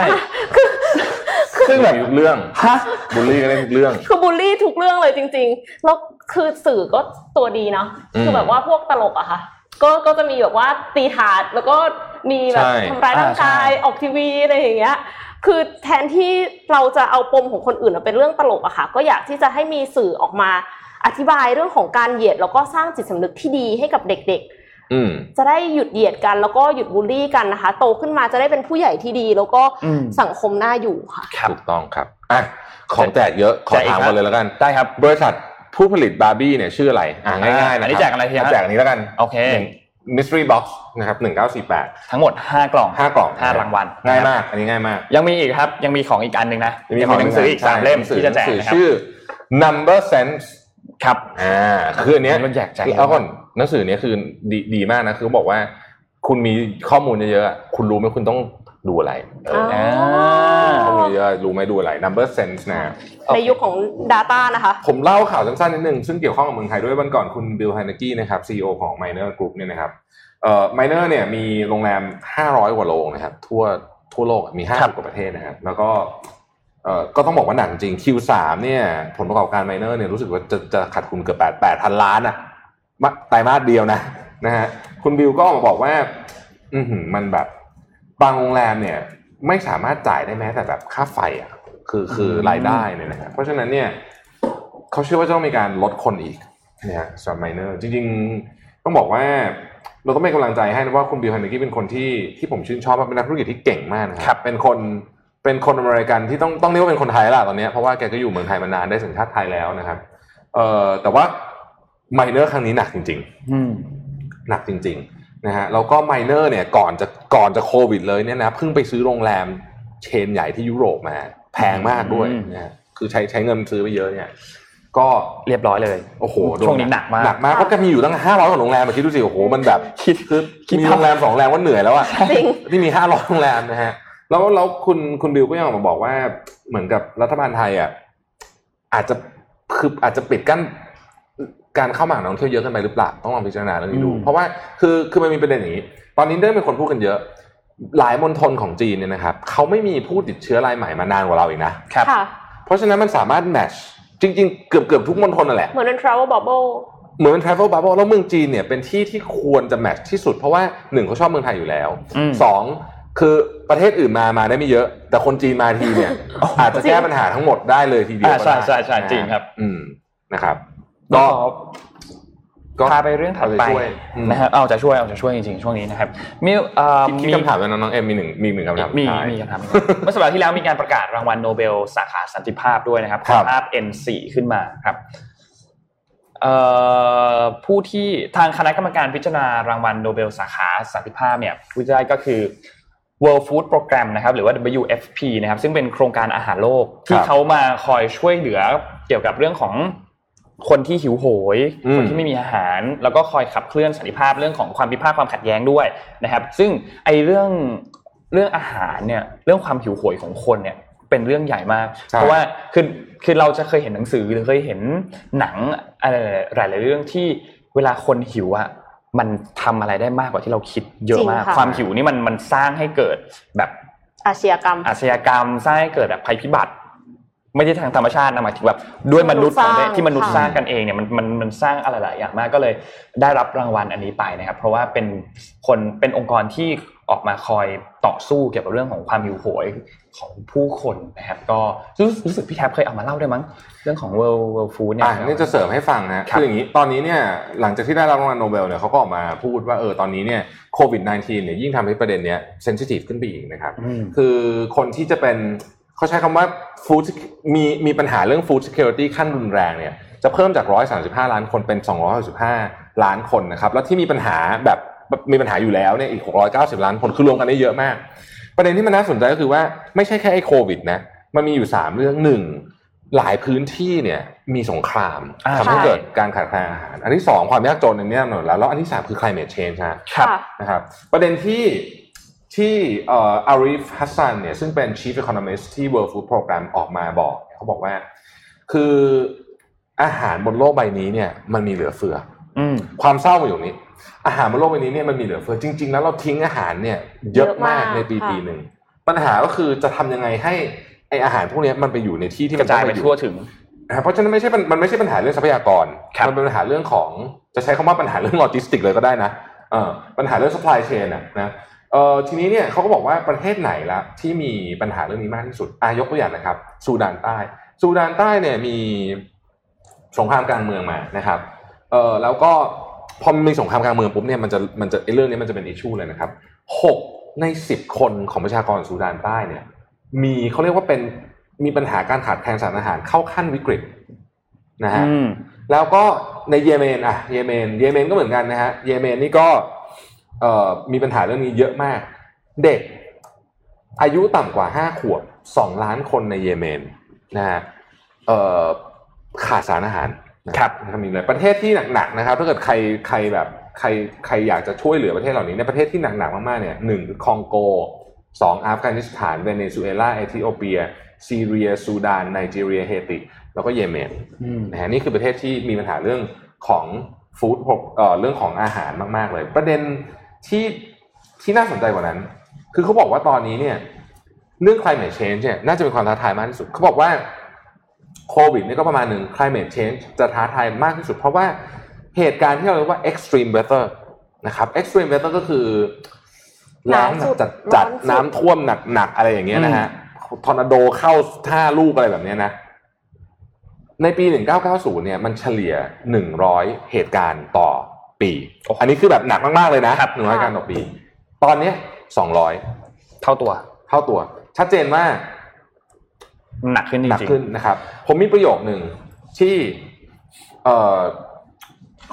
ซึ่งแบบทุกเรื่องฮะบูลลี่กันได้ทุกเรื่อง คือบูลลี่ทุกเรื่องเลยจริง ๆ แล้วคือสื่อก็ตัวดีเนาะอืมคือแบบว่าพวกตลกอะค่ะ ก็ก็จะมีแบบว่าตีถาดแล้วก็มีแบบใช่ ทำร้ายร่างกายอ่าใช่ออกทีวีอะไรอย่างเงี้ย คือแทนที่เราจะเอาปมของคนอื่นมาเป็นเรื่องตลกอะค่ะ ก็อยากที่จะให้มีสื่อออกมาอธิบายเรื่องของการเหยียด แล้วก็สร้างจิตสำนึกที่ดีให้กับเด็กอืมๆ จะได้หยุดเหยียดกันแล้วก็หยุดบูลลี่กันนะคะ โตขึ้นมาจะได้เป็นผู้ใหญ่ที่ดี แล้วก็อืมสังคมน่าอยู่ค่ะครับถูกต้องครับอะของแจกเยอะขอแจกอีกถามครับกันเลยแล้วกันได้ครับ บริษัทผู้ผลิตบาร์บี้เนี่ยชื่ออะไรอ่าง่ายๆนะครัอันนี้แจกอะไรทีฮะแจกอันนี้แล้วกันโอเคหนึ่ง mystery box นะครับหนึ่งเก้าสี่แปดทั้งหมด 5 กล่องห้ากล่องห้ารางวัล ง่ายนะครับมาก อันนี้ง่ายมาก ยังมีอีกครับ ยังมีของอีกอันหนึ่งนะยังมีหนังสืออีกใช่สามเล่มหนังสือที่จะแจกหนังสือนะครับชื่อ number sense ครับ อ่า คืออันเนี้ยมันแจกแจกเยอะแล้วก่อน หนังสือเนี้ยคือดีดีมากนะคือบอกว่า คุณมีข้อมูลเยอะๆอะคุณรู้ไหมคุณต้องดูอะไรเอออ๋อข้อมูลเยอะรู้ไหมดูอะไร number sense นะในยุคของ Data นะคะ ผมเล่าข่าวสั้นๆนิดนึง ซึ่งเกี่ยวข้องกับเมืองไทยด้วยวันก่อนคุณบิลไฮนากี้นะครับซีอของ Miner Group เนี่ยนะครับเอ่อ Miner เนี่ยมีโรงแรม 500 กว่าโรงนะครับ ทั่วทั่วโลกอะมีครับ50กว่าประเทศนะครับ แล้วก็เอ่อก็ต้องบอกว่าหนักจริง Q3 เนี่ยผลประกอบการ Miner เนี่ยรู้สึกว่าจะจะขาดทุนเกือบ8 8พันล้านอะมะ ไตรมาสเดียวนะนะฮะคุณบิลก็ออกมาบอกว่า อือหือมันแบบบางโรงแรมเนี่ย ไม่สามารถจ่ายได้แม้แต่แบบค่าไฟอะคือคือรายได้เนี่ยนะครับเพราะฉะนั้นเนี่ยเขาเชื่อว่าจะต้องมีการลดคนอีกนะฮะสำหรับไมเนอร์จริง ๆ ต้องบอกว่าเราต้องเป็นกำลังใจให้นะว่าคุณบิลไฮเนคกี้เป็นคนที่ที่ผมชื่นชอบมากเป็นนักธุรกิจที่เก่งมากนะคครัรับเป็นคนเป็นคนอเมริกันที่ต้องต้องเรียกว่าเป็นคนไทยแล้วล่ะตอนเนี้ยเพราะว่าแกก็อยู่เมืองไทยมานานได้สัญชาติไทยแล้วนะครับเอ่อแต่ว่า ไมเนอร์ครั้งนี้หนักจริงๆอืมหนักจริง ๆนะฮะแล้วก็ไมเนอร์เนี่ยก่อนจะก่อนจะโควิดเลยเนี่ยนะเพิ่งไปซื้อโรงแรมเชนใหญ่ที่ยุโรปมาแพงมากด้วยอืมนะฮะคือใช้ใช้เงินซื้อไปเยอะเนี่ยก็เรียบร้อยเลยโอ้โหโดช่วงนี้หนักมากหนักมากเพราะแกมีอยู่ตั้งห้าร้อยกว่าโรงแรมอะคิดดูสิโอ้โหมันแบบคิดคือคิดมีโรงแรมสองโรงแรมก็เหนื่อยแล้วอะจริงที่มีห้าร้อยโรงแรมนะฮะแล้วแล้วคุณคุณบิวก็ยังออกมาบอกว่าเหมือนกับรัฐบาลไทยอะอาจจะคืออาจจะปิดกั้น การเข้ามาของนักท่องเที่ยวเยอะเกินไปหรือเปล่าต้องลองพิจารณาเรื่องนี้ดูอืมเพราะว่าคือคือมันมีประเด็นอย่างนี้ ตอนนี้เริ่มมีคนพูดกันเยอะ หลายมณฑลของจีนเนี่ยนะครับเขาไม่มีผู้ติดเชื้อรายใหม่มานานกว่าเราอีกนะครับค่ะเพราะฉะนั้นมันสามารถแมชจริง ๆ เกือบเกือบทุกมณฑลนั่นแหละเหมือนเป็น travel bubble เหมือนเป็น travel bubble แล้วเมืองจีนเนี่ยเป็นที่ที่ควรจะแมทช์ที่สุด เพราะว่าหนึ่งเขาชอบเมืองไทยอยู่แล้วอืมสองคือประเทศอื่นมามาได้ไม่เยอะ แต่คนจีนมาทีเนี่ยอาจจะแก้ปัญหาทั้งหมดได้เลยทีเดียวอ่าใช่ก็ได้ใช่ใช่นะฮะจริงครับ อืมนะครับ ก็ก็พาไปเรื่องถัดไปเอาใจช่วยอืมนะครับเอาจะช่วยเอาจะช่วยจริงๆช่วงนี้นะครับมีเอ่อคิดคิดมีคำถามแล้วน้องๆเอ็มมีหนึ่งมีหนึ่งคำถามมีสุดท้ายมีคำถามอีกเมื่อสัปดาห์ที่แล้วมีการประกาศรางวัลโนเบลสาขาสันติภาพด้วยนะครับครับภาพ N4 ขึ้นมาครับเอ่อผู้ที่ทางคณะกรรมการพิจารณารางวัลโนเบลสาขาสันติภาพเนี่ยผู้ได้ก็คือ World Food Program นะครับหรือว่า WFP นะครับซึ่งเป็นโครงการอาหารโลกที่เขามาคอยช่วยเหลือเกี่ยวกับเรื่องของ คนที่หิวโหยอืมคนที่ไม่มีอาหาร แล้วก็คอยขับเคลื่อนสันติภาพเรื่องของความพิพาทความขัดแย้งด้วยนะครับ ซึ่งไอ้เรื่องเรื่องอาหารเนี่ยเรื่องความหิวโหยของคนเนี่ยเป็นเรื่องใหญ่มากใช่เพราะว่าคือคือเราจะเคยเห็นหนังสือหรือเคยเห็นหนังอะไรหลาย ๆ เรื่องที่เวลาคนหิวอะมันทำอะไรได้มากกว่าที่เราคิดเยอะมากจริงค่ะความหิวนี่มันมันสร้างให้เกิดแบบอาชญากรรมอาชญากรรมสร้างให้เกิดแบบภัยพิบัติ ไม่ใช่ทางธรรมชาตินะหมายถึงแบบด้วยมนุษย์ของมนุษย์สร้างที่มนุษย์ค่ะสร้างกันเองเนี่ยมันมันมันสร้างอะไรหลายอย่างมากก็เลยได้รับรางวัลอันนี้ไปนะครับ เพราะว่าเป็นคนเป็นองค์กรที่ออกมาคอยต่อสู้เกี่ยวกับเรื่องของความหิวโหยของผู้คนนะครับ ก็รู้รู้สึกพี่แท็บเคยเอามาเล่าด้วยมั้ง เรื่องของ World World Food เนี่ยอะนี่จะเสริมให้ฟังนะครับคืออย่างนี้ตอนนี้เนี่ยหลังจากที่ได้รับรางวัลโนเบลเนี่ยเขาก็ออกมาพูดว่าเออตอนนี้เนี่ยโควิด -19 เนี่ยยิ่งทำให้ประเด็นเนี้ยเซนซิทีฟขึ้นไปอีกนะครับอืมคือคนที่จะเป็น เขาใช้คำว่า food มีมีปัญหาเรื่อง food security ขั้นรุนแรงเนี่ยจะเพิ่มจาก 135 ล้านคนเป็น 265 ล้านคนนะครับ แล้วที่มีปัญหาแบบมีปัญหาอยู่แล้วเนี่ยอีก 690 ล้านคนคือรวมกันได้เยอะมาก ประเด็นที่มันน่าสนใจก็คือว่าไม่ใช่แค่ไอ้โควิดนะมันมีอยู่ 3 เรื่องหนึ่งหลายพื้นที่เนี่ยมีสงครามอ่าทำให้ใช่เกิดการขาดแคลนอาหาร อันที่สองความยากจนอันนี้หน่อยแล้วแล้วอันที่สามคือ climate change ฮะครับค่ะนะครับ ประเด็นที่ ที่เอ่ออาริฟฮัสซันเนี่ยซึ่งเป็น Chief Economist ที่ World Food Program ออกมาบอกเนี่ยเขาบอกว่าคืออาหารบนโลกใบนี้เนี่ยมันมีเหลือเฟืออืมความเศร้ามาอยู่นี้ อาหารบนโลกใบนี้เนี่ยมันมีเหลือเฟือจริง ๆ แล้วเราทิ้งอาหารเนี่ยเยอะมากเยอะมากในปีค่ะปีหนึ่งปัญหาก็คือจะทำยังไงให้ไออาหารพวกเนี้ยมันไปอยู่ในที่ที่มันระจายไปต้องทั่วถึงนะครับเพราะฉะนั้นไม่ใช่ปัญมันไม่ใช่ปัญหาเรื่องทรัพยากรครับมันเป็นปัญหาเรื่องของจะใช้คำว่าปัญหาเรื่องโลจิสติกเลยก็ได้นะเออปัญหาเรื่อง supply chain นะนะ เออทีนี้เนี่ยเขาก็บอกว่าประเทศไหนละที่มีปัญหาเรื่องนี้มากที่สุดอายกตัวอย่างนะครับซูดานใต้ซูดานใต้เนี่ยมีสงครามกลางเมืองมานะครับเออแล้วก็พอมีสงครามกลางเมืองปุ๊บเนี่ยมันจะมันจะไอ้เรื่องนี้มันจะเป็นอิชชูเลยนะครับหกในสิบคนของประชากรซูดานใต้เนี่ยมีเขาเรียกว่าเป็นมีปัญหาการขาดแคลนสารอาหารเข้าขั้นวิกฤตนะฮะอืมแล้วก็ในเยเมนอะเยเมนเยเมนก็เหมือนกันนะฮะเยเมนนี่ก็เอ่อ มีปัญหาเรื่องนี้เยอะมาก เด็กอายุต่ำกว่าห้าขวบสองล้านคนในเยเมนนะฮะเอ่อขาดสารอาหารนะครับนะครับมีเลยประเทศที่หนักๆนะครับ ถ้าเกิดใครใครแบบใครใครอยากจะช่วยเหลือประเทศเหล่านี้ในประเทศที่หนักๆมากๆเนี่ยหนึ่งคือคองโกสองอัฟกานิสถานเวเนซุเอลาเอธิโอเปีย ซีเรียซูดานไนจีเรียเฮติ แล้วก็เยเมนอืมนะฮะนี่คือประเทศที่มีปัญหาเรื่องของฟู้ดเอ่อเรื่องของอาหารมากๆเลย ประเด็น ที่ที่น่าสนใจกว่านั้น คือเขาบอกว่าตอนนี้เนี่ยเรื่อง climate change เนี่ยน่าจะเป็นความท้าทายมากที่สุดเขาบอกว่าโควิดนี่ก็ประมาณหนึ่ง climate change จะท้าทายมากที่สุด เพราะว่าเหตุการณ์ที่เราเรียกว่า extreme weather นะครับ extreme weather ก็คือแล้งร้อนสุดจัดจัดร้อนสุดน้ำท่วมหนักๆอะไรอย่างเงี้ยนะฮะทอร์นาโดเข้าท่าลูกอะไรแบบเนี้ยนะ ในปี 1990 เนี่ยมันเฉลี่ย 100 เหตุการณ์ต่อ ปี อันนี้คือแบบหนักมากๆเลยนะครับ100เหตุการณ์ต่อปี ตอนเนี้ย200เท่าตัว เท่าตัว ชัดเจนว่าหนักขึ้นจหนักริงขึ้นนะครับ ผมมีประโยคหนึ่งที่เอ่อ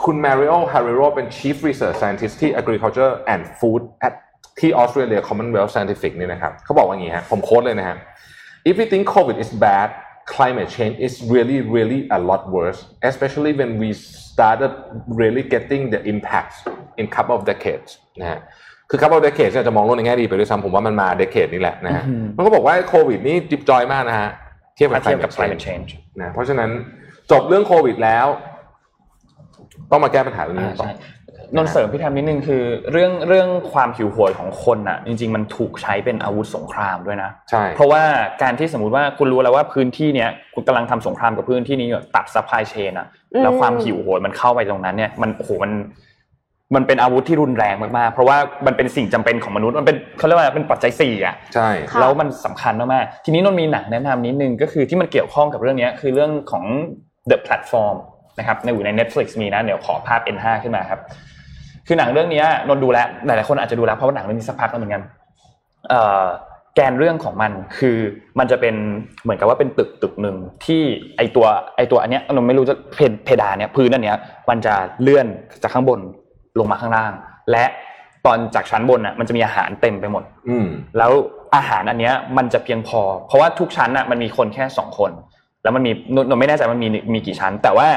คุณ Mario Herrero เป็น Chief Research Scientist ที่ Agriculture and Food at ที่ Australia Commonwealth Scientific นี่นะครับเขาบอกว่าอย่างนี้ฮะผมโค้ดเลยนะฮะ If we think COVID is bad climate change is really really a lot worse especially when we started really getting the impacts in couple of decades นะฮะคือ couple of decades เนี่ยจะมองโลกในแง่ดีไปด้วยซ้ำผมว่ามันมา decade นี้แหละนะฮะอืมมันก็บอกว่าโควิดนี่ดิบจอยมากนะฮะเทียบๆกัถ้าบเทียบกับ climate climate change change นะเพราะฉะนั้นจบเรื่องโควิดแล้ว ต้องมาแก้ปัญหาเรื่องนี้อ่าต่อใช่ นนท์เสริมพี่แทมนิดนึงคือเรื่องเรื่องความหิวโหยของคนอะ จริง ๆ มันถูกใช้เป็นอาวุธสงครามด้วยนะใช่เพราะว่าการที่สมมติว่าคุณรู้แล้วว่าพื้นที่เนี้ยคุณกำลังทำสงครามกับพื้นที่นี้อยู่ตัด supply chain อะอืมแล้วความหิวโหยมันเข้าไปตรงนั้นเนี่ยมันโอ้โหมันมันเป็นอาวุธที่รุนแรงมากๆ เพราะว่ามันเป็นสิ่งจำเป็นของมนุษย์ มันเป็นเขาเรียกว่าเป็นปัจจัยสี่อะ ใช่ค่ะแล้วมันสำคัญมากๆ ทีนี้นนท์มีหนังแนะนำนิดนึงก็คือที่มันเกี่ยวข้องกับเรื่องเนี้ยคือเรื่องของ The Platform นะครับในอยู่ใน Netflix มีนะ เดี๋ยวขอภาพ N5 ขึ้นมาครับ คือหนังเรื่องเนี้ยนนท์ดูแล้วหลายๆคนอาจจะดูแล้วเพราะว่าหนังเรื่องนี้สักพักแล้วเหมือนกันเอ่อแกนเรื่องของมันคือมันจะเป็นเหมือนกับว่าเป็นตึกตึกหนึ่งที่ไอตัวไอตัวอันเนี้ยนนท์ไม่รู้จะเพดเพดานเนี้ยพื้นอันเนี้ยมันจะเลื่อนจากข้างบนลงมาข้างล่าง และตอนจากชั้นบนอะมันจะมีอาหารเต็มไปหมด อืมแล้วอาหารอันเนี้ยมันจะเพียงพอ เพราะว่าทุกชั้นอะมันมีคนแค่สองคน แล้วมันมีนนนไม่แน่ใจมันมีมีกี่ชั้น แต่ว่า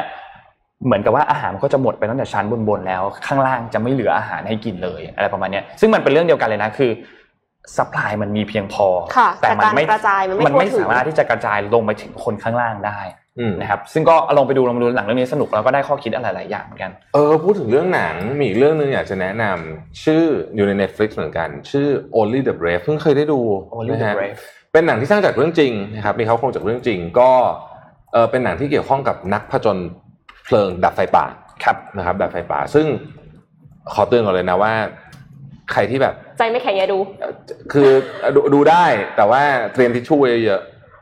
เหมือนกับว่าอาหารมันก็จะหมดไปตั้งแต่ชั้นบนๆแล้ว ข้างล่างจะไม่เหลืออาหารให้กินเลยอะไรประมาณเนี้ยซึ่งมันเป็นเรื่องเดียวกันเลยนะคือsupply มันมีเพียงพอค่ะแต่มันไม่แต่การกระจายมันไม่มันไม่ทั่วถึงสามารถที่จะกระจายลงไปถึงคนข้างล่างได้อืมนะครับซึ่งก็ลองไปดูลองไปดูหนังเรื่องนี้สนุกแล้วก็ได้ข้อคิดอะไรหลายอย่างเหมือนกันเออพูดถึงเรื่องหนังมีอีกเรื่องหนึ่งอยากจะแนะนำชื่ออยู่ใน Netflix เหมือนกัน ชื่อ Only the Brave เพิ่งเคยได้ดู Only นะ the ฮะ Brave เป็นหนังที่สร้างจากเรื่องจริงนะครับมีเค้าโครงจากเรื่องจริงก็เออเป็นหนังที่เกี่ยวข้องกับนักผจญ เพลิงดับไฟป่าครับนะครับดับไฟป่า ซึ่งขอเตือนก่อนเลยนะว่า ใครที่แบบ ใจไม่แข็งอย่าดู คือดูดูได้แต่ว่าเตรียมทิชชู่ไว้เยอะ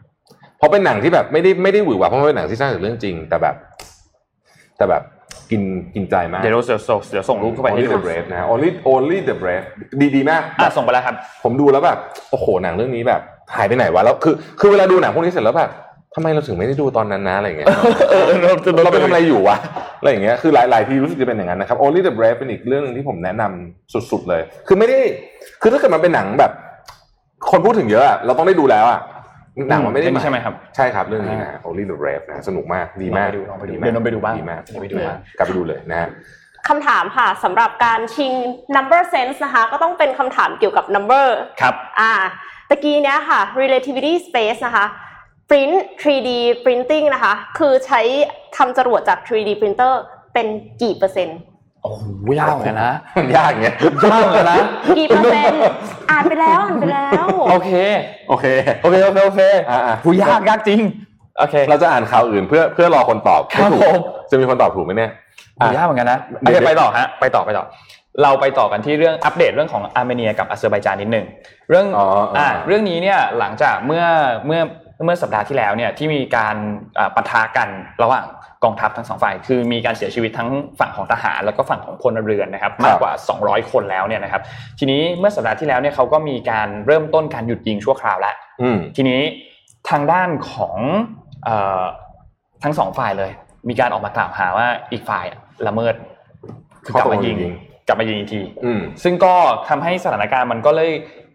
ๆเพราะเป็นหนังที่แบบไม่ได้ไม่ได้หวือหวาเพราะมันเป็นหนังที่สร้างจากเรื่องจริง แต่แบบ แต่แบบกินกินใจมาก เดี๋ยวเราเดี๋ยวส่งเดี๋ยวส่งรูปเข้าไปให้ Only ดู the brave นะ only only the brave ดีดีมากอะส่งไปแล้วครับ ผมดูแล้วแบบ โอ้โหหนังเรื่องนี้แบบ หายไปไหนวะแล้วคือคือเวลาดูหนังพวกนี้เสร็จแล้วแบบ ทำไมเราถึงไม่ได้ดูตอนนั้นนะอะไรอย่างเงี้ยเราไปทำอะไรอยู่วะอะไรอย่างเงี้ยคือหลายๆที่รู้สึกจะเป็นอย่างนั้นนะครับ Only the Brave เป็นอีกเรื่องหนึงที่ผมแนะนำสุด ๆ เลย คือไม่ได้คือถ้าเกิดมันเป็นหนังแบบ คนพูดถึงเยอะอะเราต้องได้ดูแล้วอะหนังมันไม่ได้ใช่ไหมครับใช่ครับเรื่องนี้นะ Only the Brave นะสนุกมากดีมากลองไปดูลองไปดูเดี๋ยวน้องไปดูบ้างดีมากไปดูบ้างกลับไปดูเลยนะฮะคำถามค่ะสำหรับการชิง number sense นะคะก็ต้องเป็นคำถามเกี่ยวกับ number ครับอ่าตะกี้เนี้ยค่ะ relativity space นะคะ print 3D printing นะคะ คือใช้ทำจรวดจาก 3D printer เป็นกี่เปอร์เซ็นต์โอ้โหยากเหมือนกันนะมันยากอย่างเงี้ยยากเหมือนกันนะกี่เปอร์เซ็นต์อ่านไปแล้วอ่านไปแล้ว โอเค โอเค โอเค โอเค โอเคอ่าๆหูยากยากจริง โอเค เราจะอ่านข่าวอื่นเพื่อเพื่อรอคนตอบครับให้ถูกผมจะมีคนตอบถูกไหมเนี่ยหูยากเหมือนกันนะเดี๋โอยวเคไปต่อฮะ ไปต่อไปต่อ เราไปต่อกันที่เรื่องอัปเดตเรื่องของอาร์เมเนียกับอาเซอร์ไบจานนิดหนึ่ง เรื่องอ๋ออ่อ่าเรื่องนี้เนี่ยหลังจากเมื่อเมื่อ เมื่อสัปดาห์ที่แล้วเนี่ยที่มีการอ่าปะทะกันระหว่างกองทัพทั้งสองฝ่ายคือมีการเสียชีวิตทั้งฝั่งของทหาร แล้วก็ฝั่งของพลเรือนนะครับมากกว่า 200 คนแล้วเนี่ยนะครับ ทีนี้เมื่อสัปดาห์ที่แล้วเนี่ยเขาก็มีการเริ่มต้นการหยุดยิงชั่วคราวแล้วอืมทีนี้ทางด้านของเอ่อทั้งสองฝ่ายเลย มีการออกมากล่าวหาว่าอีกฝ่ายละเมิดคือกลับมายิงเข้าตัวยิงกลับมายิงอีกทีอืมซึ่งก็ทำให้สถานการณ์มันก็เลย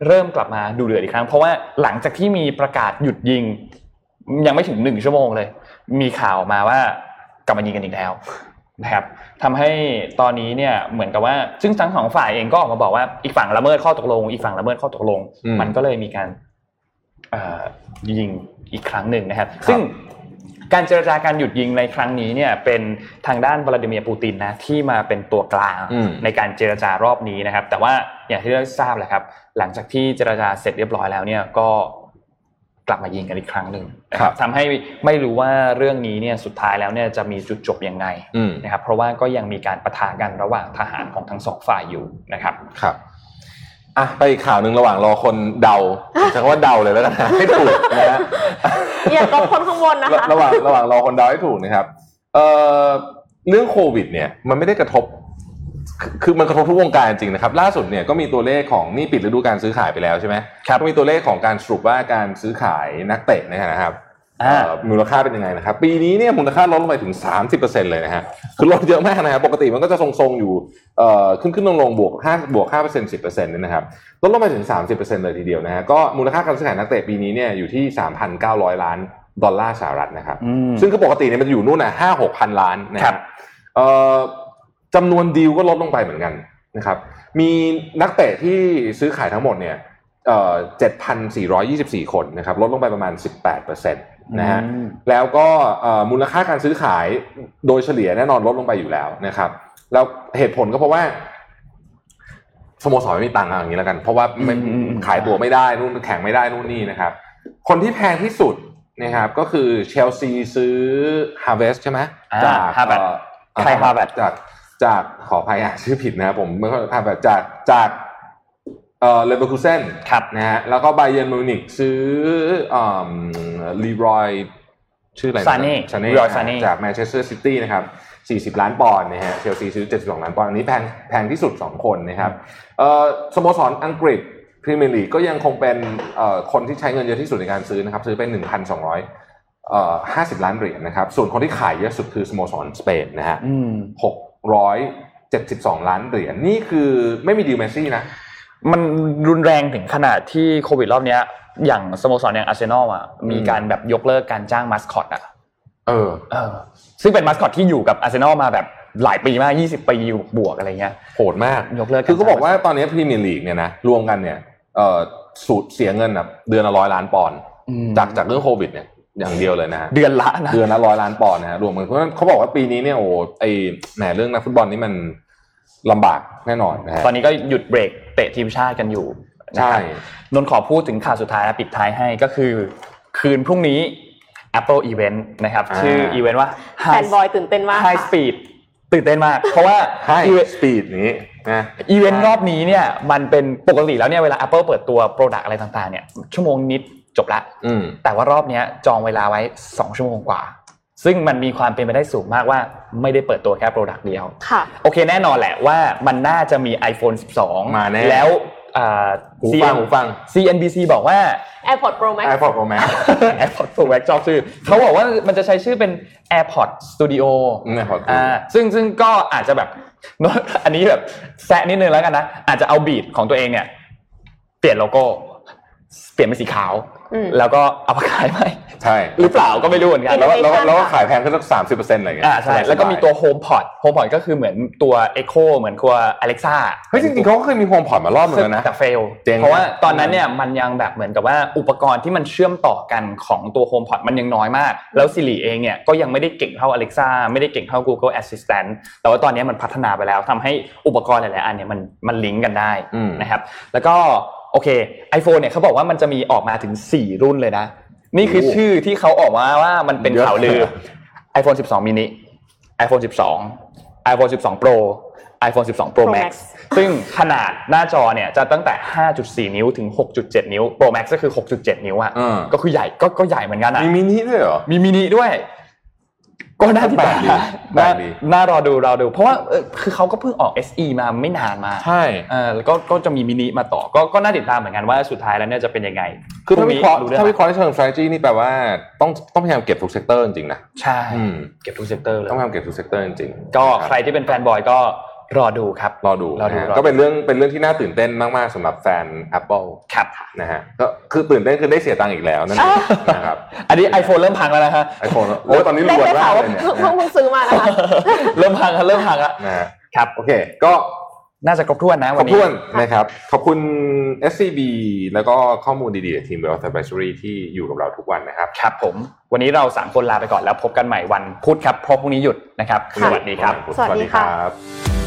เริ่มกลับมาดูเดือดอีกครั้ง เพราะว่าหลังจากที่มีประกาศหยุดยิง ยังไม่ถึงหนึ่งชั่วโมงเลย มีข่าวออกมาว่ากลับมายิงกันอีกแล้วนะครับทำให้ตอนนี้เนี่ยเหมือนกับว่า ซึ่งทั้งสองฝ่ายเองก็ออกมาบอกว่าอีกฝั่งละเมิดข้อตกลง อีกฝั่งละเมิดข้อตกลงอืมมันก็เลยมีการเอ่อยิงอีกครั้งหนึ่งนะครับ ซึ่ง การเจรจาการหยุดยิงในครั้งนี้เนี่ยเป็นทางด้านวลาดิเมียร์ปูตินนะที่มาเป็นตัวกลางอืมในการเจรจารอบนี้นะครับ แต่ว่าอย่างที่เราทราบแหละครับ หลังจากที่เจรจาเสร็จเรียบร้อยแล้วเนี่ยก็กลับมายิงกันอีกครั้งหนึ่งนะครับทำให้ไม่รู้ว่าเรื่องนี้เนี่ยสุดท้ายแล้วเนี่ยจะมีจุดจบยังไงอืมนะครับเพราะว่าก็ยังมีการปะทะกันระหว่างทหารของทั้งสองฝ่ายอยู่นะครับครับ อะไปอีกข่าวหนึ่งระหว่างรอคนเดาใช้คำว่าเดาเลยแล้วกันนะให้ถูกนะฮะอย่าก็คนข้างบนนะคะระหว่างระหว่างรอคนเดาให้ถูกนะครับเอ่อเรื่องโควิด เนี่ย มันไม่ได้กระทบคือคือมันกระทบทุกวงการจริงนะครับ ล่าสุดเนี่ยก็มีตัวเลขของนี่ปิดฤดูการซื้อขายไปแล้วใช่ไหมครับก็มีตัวเลขของการสรุปว่าการซื้อขายนักเตะนะครับอ่าเอ่อ มูลค่าเป็นยังไงนะครับ ปีนี้เนี่ยมูลค่าลดลงไปถึง 30%เลยนะฮะคือลดเยอะมากนะครับปกติมันก็จะทรงๆอยู่เอ่อขึ้นขึ้นลงลงๆบวก5บวก5% 10%เนี่ยนะครับลดลงไปถึง 30%เลยทีเดียวนะฮะก็มูลค่าการซื้อขายนักเตะปีนี้เนี่ยอยู่ที่ 3,900 ล้านดอลลาร์สหรัฐนะครับอืมซึ่งคือปกติเนี่ยมันจะอยู่นู่นนะห้าหกพันล้านนะคครัรับบเอ่อจำนวนดีลก็ลดลงไปเหมือนกันนะครับมีนักเตะที่ซื้อขายทั้งหมดเนี่ยเอ่อเจ็ดพันสี่ร้อยี่สิบสี่คนนะครับลดลงไปประมาณสิบแปดเปอร์เซ็นต์ นะฮะอืมแล้วก็เอ่อมูลค่าการซื้อขายโดยเฉลี่ยแน่นอนลดลงไปอยู่แล้วนะครับ แล้วเหตุผลก็เพราะว่าสโมสรไม่มีตังค์เอาอย่างนี้แล้วกัน เพราะว่าไม่อืมอืมอืมขายตัวไม่ได้นู่นแข่งไม่ได้นู่นนี่นะครับ คนที่แพงที่สุดนะครับก็คือเชลซีซื้อ Harvest ใช่ไหมอ่าจาก Harvard เอ่อใคร Harvard จากจากขออภัยอะชื่อผิดนะครับผมไม่ค่อย Harvard จากจาก เอ่อเลเวอร์คูเซนครับนะฮะแล้วก็ไบเย r n นมิวนิกซื้อลีรอยชื่ออะไรอะ Sané Sané Leroy Sané จากแมนเชสเตอร์ซิตี้นะครับ40 ล้านปอนด์นะฮะเชลซีซื้อ 72 ล้านปอนด์อันนี้แพงแพงที่สุด 2 คนนะครับเอ่อสโมสรอังกฤษพรีเมียร์ลีกก็ยังคงเป็นเอ่อคนที่ใช้เงินเยอะที่สุดในการซื้อนะครับซื้อไป 1,200เอ่อ50 ล้านเหรียญนะครับส่วนคนที่ขายเยอะสุดคือสโมสรสเปนนะฮะอืม672 ล้านเหรียญนี่คือไม่มีดีลเมสซี่นะ มันรุนแรงถึงขนาดที่โควิดรอบเนี้ย อย่างสโมสรอย่างอาร์เซนอลอะมีการแบบยกเลิกการจ้างมาสคอตอะเออเออ ซึ่งเป็นมาสคอตที่อยู่กับอาร์เซนอลมาแบบหลายปีมาก 20 ปีบวกอะไรเงี้ยโหดมากยกเลิกคือเขาบอกว่าตอนนี้พรีเมียร์ลีกเนี่ยนะรวมกันเนี่ยเอ่อสูญเสียเงินแบบเดือนละร้อยล้านปอนด์อืมจากจากเรื่องโควิดเนี่ยอย่างเดียวเลยนะฮะเดือนละนะเดือนละร้อยล้านปอนด์นะฮะรวมกันเพราะฉะนั้นเขาบอกว่าปีนี้เนี่ยโอ้ไอแหมเรื่องนักฟุตบอลนี่มัน ลำบากแน่นอนนะฮะตอนนี้ก็หยุดเบรกเตะทีมชาติกันอยู่นะใช่ครับนนท์ขอพูดถึงข่าวสุดท้ายและปิดท้ายให้ก็คือ คืนพรุ่งนี้ Apple Event นะครับ ชื่ออีเวนต์ว่าแฟนบอยตื่นเต้นมาก Hi Speed ตื่นเต้นมาก เพราะว่าให้อีเวนสปีดนี้นะอีเวนต์รอบนี้เนี่ยมันเป็นปกติแล้วเนี่ยเวลา Apple เปิดตัว product อะไรต่างๆเนี่ยชั่วโมงนิดจบละอืมแต่ว่ารอบเนี้ยจองเวลาไว้ 2 ชั่วโมงกว่า ซึ่งมันมีความเป็นไปได้สูงมากว่าไม่ได้เปิดตัวแค่ product เดียวค่ะโอเคแน่นอนแหละว่ามันน่าจะมี iPhone 12 มาแน่แล้วอ่าหูฟังหูฟัง CNBC บอกว่า AirPods Pro Max iPod Pro Max AirPods Pro Max ชอบชื่อ เขาบอกว่ามันจะใช้ชื่อเป็น AirPods Studio อืม AirPods Studio อ่าซึ่งซึ่งก็อาจจะแบบอันนี้แบบแซะนิดนึงแล้วกันนะ อาจจะเอาบีดของตัวเองเนี่ย เปลี่ยนโลโก้ เปลี่ยนเป็นสีขาวอืมแล้วก็เอามาขายใหม่ ใช่หรือเปล่าก็ไม่รู้เหมือนกัน แล้วก็แล้วก็ Innovation แล้วก็ขายแพงขึ้นสักสามสิบเปอร์เซ็นต์อะไรอย่างเงี้ยอ่าใช่แล้วก็มีตัว HomePod HomePod ก็คือเหมือนตัว Echo เหมือนตัว Alexa เฮ้ยจริงๆเขาก็เคยมีโฮมพอดมารอบหนึงแล้วนะแต่เฟลเจ๋งเพราะว่าตอนนั้นเนี่ยมันยังแบบเหมือนกับว่าอุปกรณ์ที่มันเชื่อมต่อกันของตัว HomePod มันยังน้อยมาก แล้ว Siri เองเนี่ยก็ยังไม่ได้เก่งเท่า Alexa ไม่ได้เก่งเท่า Google Assistant แต่ว่าตอนนี้มันพัฒนาไปแล้วทำให้อุปกรณ์หลายๆอันเนี่ยมันมันลิงก์กันได้อืมนะครับแล้วก็โอเค iPhone เนี่ยเขาบอกว่ามันจะมีออกมาถึง 4 รุ่นเลยนะ นี่คือชื่อที่เขาออกมาว่ามันเป็นข่าวลือ iPhone 12 mini iPhone 12 iPhone 12 Pro iPhone 12 Pro Pro Max Max ซึ่งขนาดหน้าจอเนี่ยจะตั้งแต่ 5.4 นิ้วถึง 6.7 นิ้ว Pro Max ก็คือ 6.7 นิ้วอะอืมก็คือใหญ่ก็ก็ใหญ่เหมือนกันอะมีมินิด้วยเหรอ มีมินิด้วย ก็น่าติดตามแปลกดีน่าแปลกดีน่ารอดูรอดู เพราะว่าเออคือเขาก็เพิ่งออก SE มาไม่นานมาใช่เออแล้วก็ก็จะมีมินิมาต่อก็ก็น่าติดตามเหมือนกันว่าสุดท้ายแล้วเนี่ยจะเป็นยังไง คือถ้าพวิงเคราะห์นี้ถ้าวิเรื่องเคราะห์ในเชิง strategy นี่แปลว่าต้องต้องพยายามเก็บทุกเซกเตอร์จริงๆนะใช่อืมเก็บทุกเซกเตอร์เลยต้องพยายามเก็บทุกเซกเตอร์จริงๆก็นะใครที่เป็นแฟนบอยก็ รอดูครับรอดูรอดูนะฮะรอดูก็เป็นเรื่องเป็นเรื่องที่น่าตื่นเต้นมากๆสำหรับแฟน Apple ครับนะฮะก็คือตื่นเต้นคือได้เสียตังค์อีกแล้วนั่นเองนะครับอันนี้ iPhone เริ่มพังแล้วนะฮะไอโฟนโอ้ตอนนี้รได้วยได้มาข่ากวเลว่ายเนี่ยเพิ่งเพิ่งเพิ่งซื้อมานะคะเริ่มพังแล้วเริ่มพังแล้วนะฮะครับโอเค ก็น่าจะครบถ้วนนะขวัอนบนี้คุณนะครับ ขอบคุณ SCB แล้วก็ข้อมูลดีๆจากทีม Wealth Advisory ที่อยู่กับเราทุกวันนะครับ ครับผม วันนี้เราสามคนลาไปก่อนแล้วพบกันใหม่วันพุธครับเพราะพรุ่งนี้หยุดนะครับค่ะสวัสดีครับ สวัสดีค่ะรับ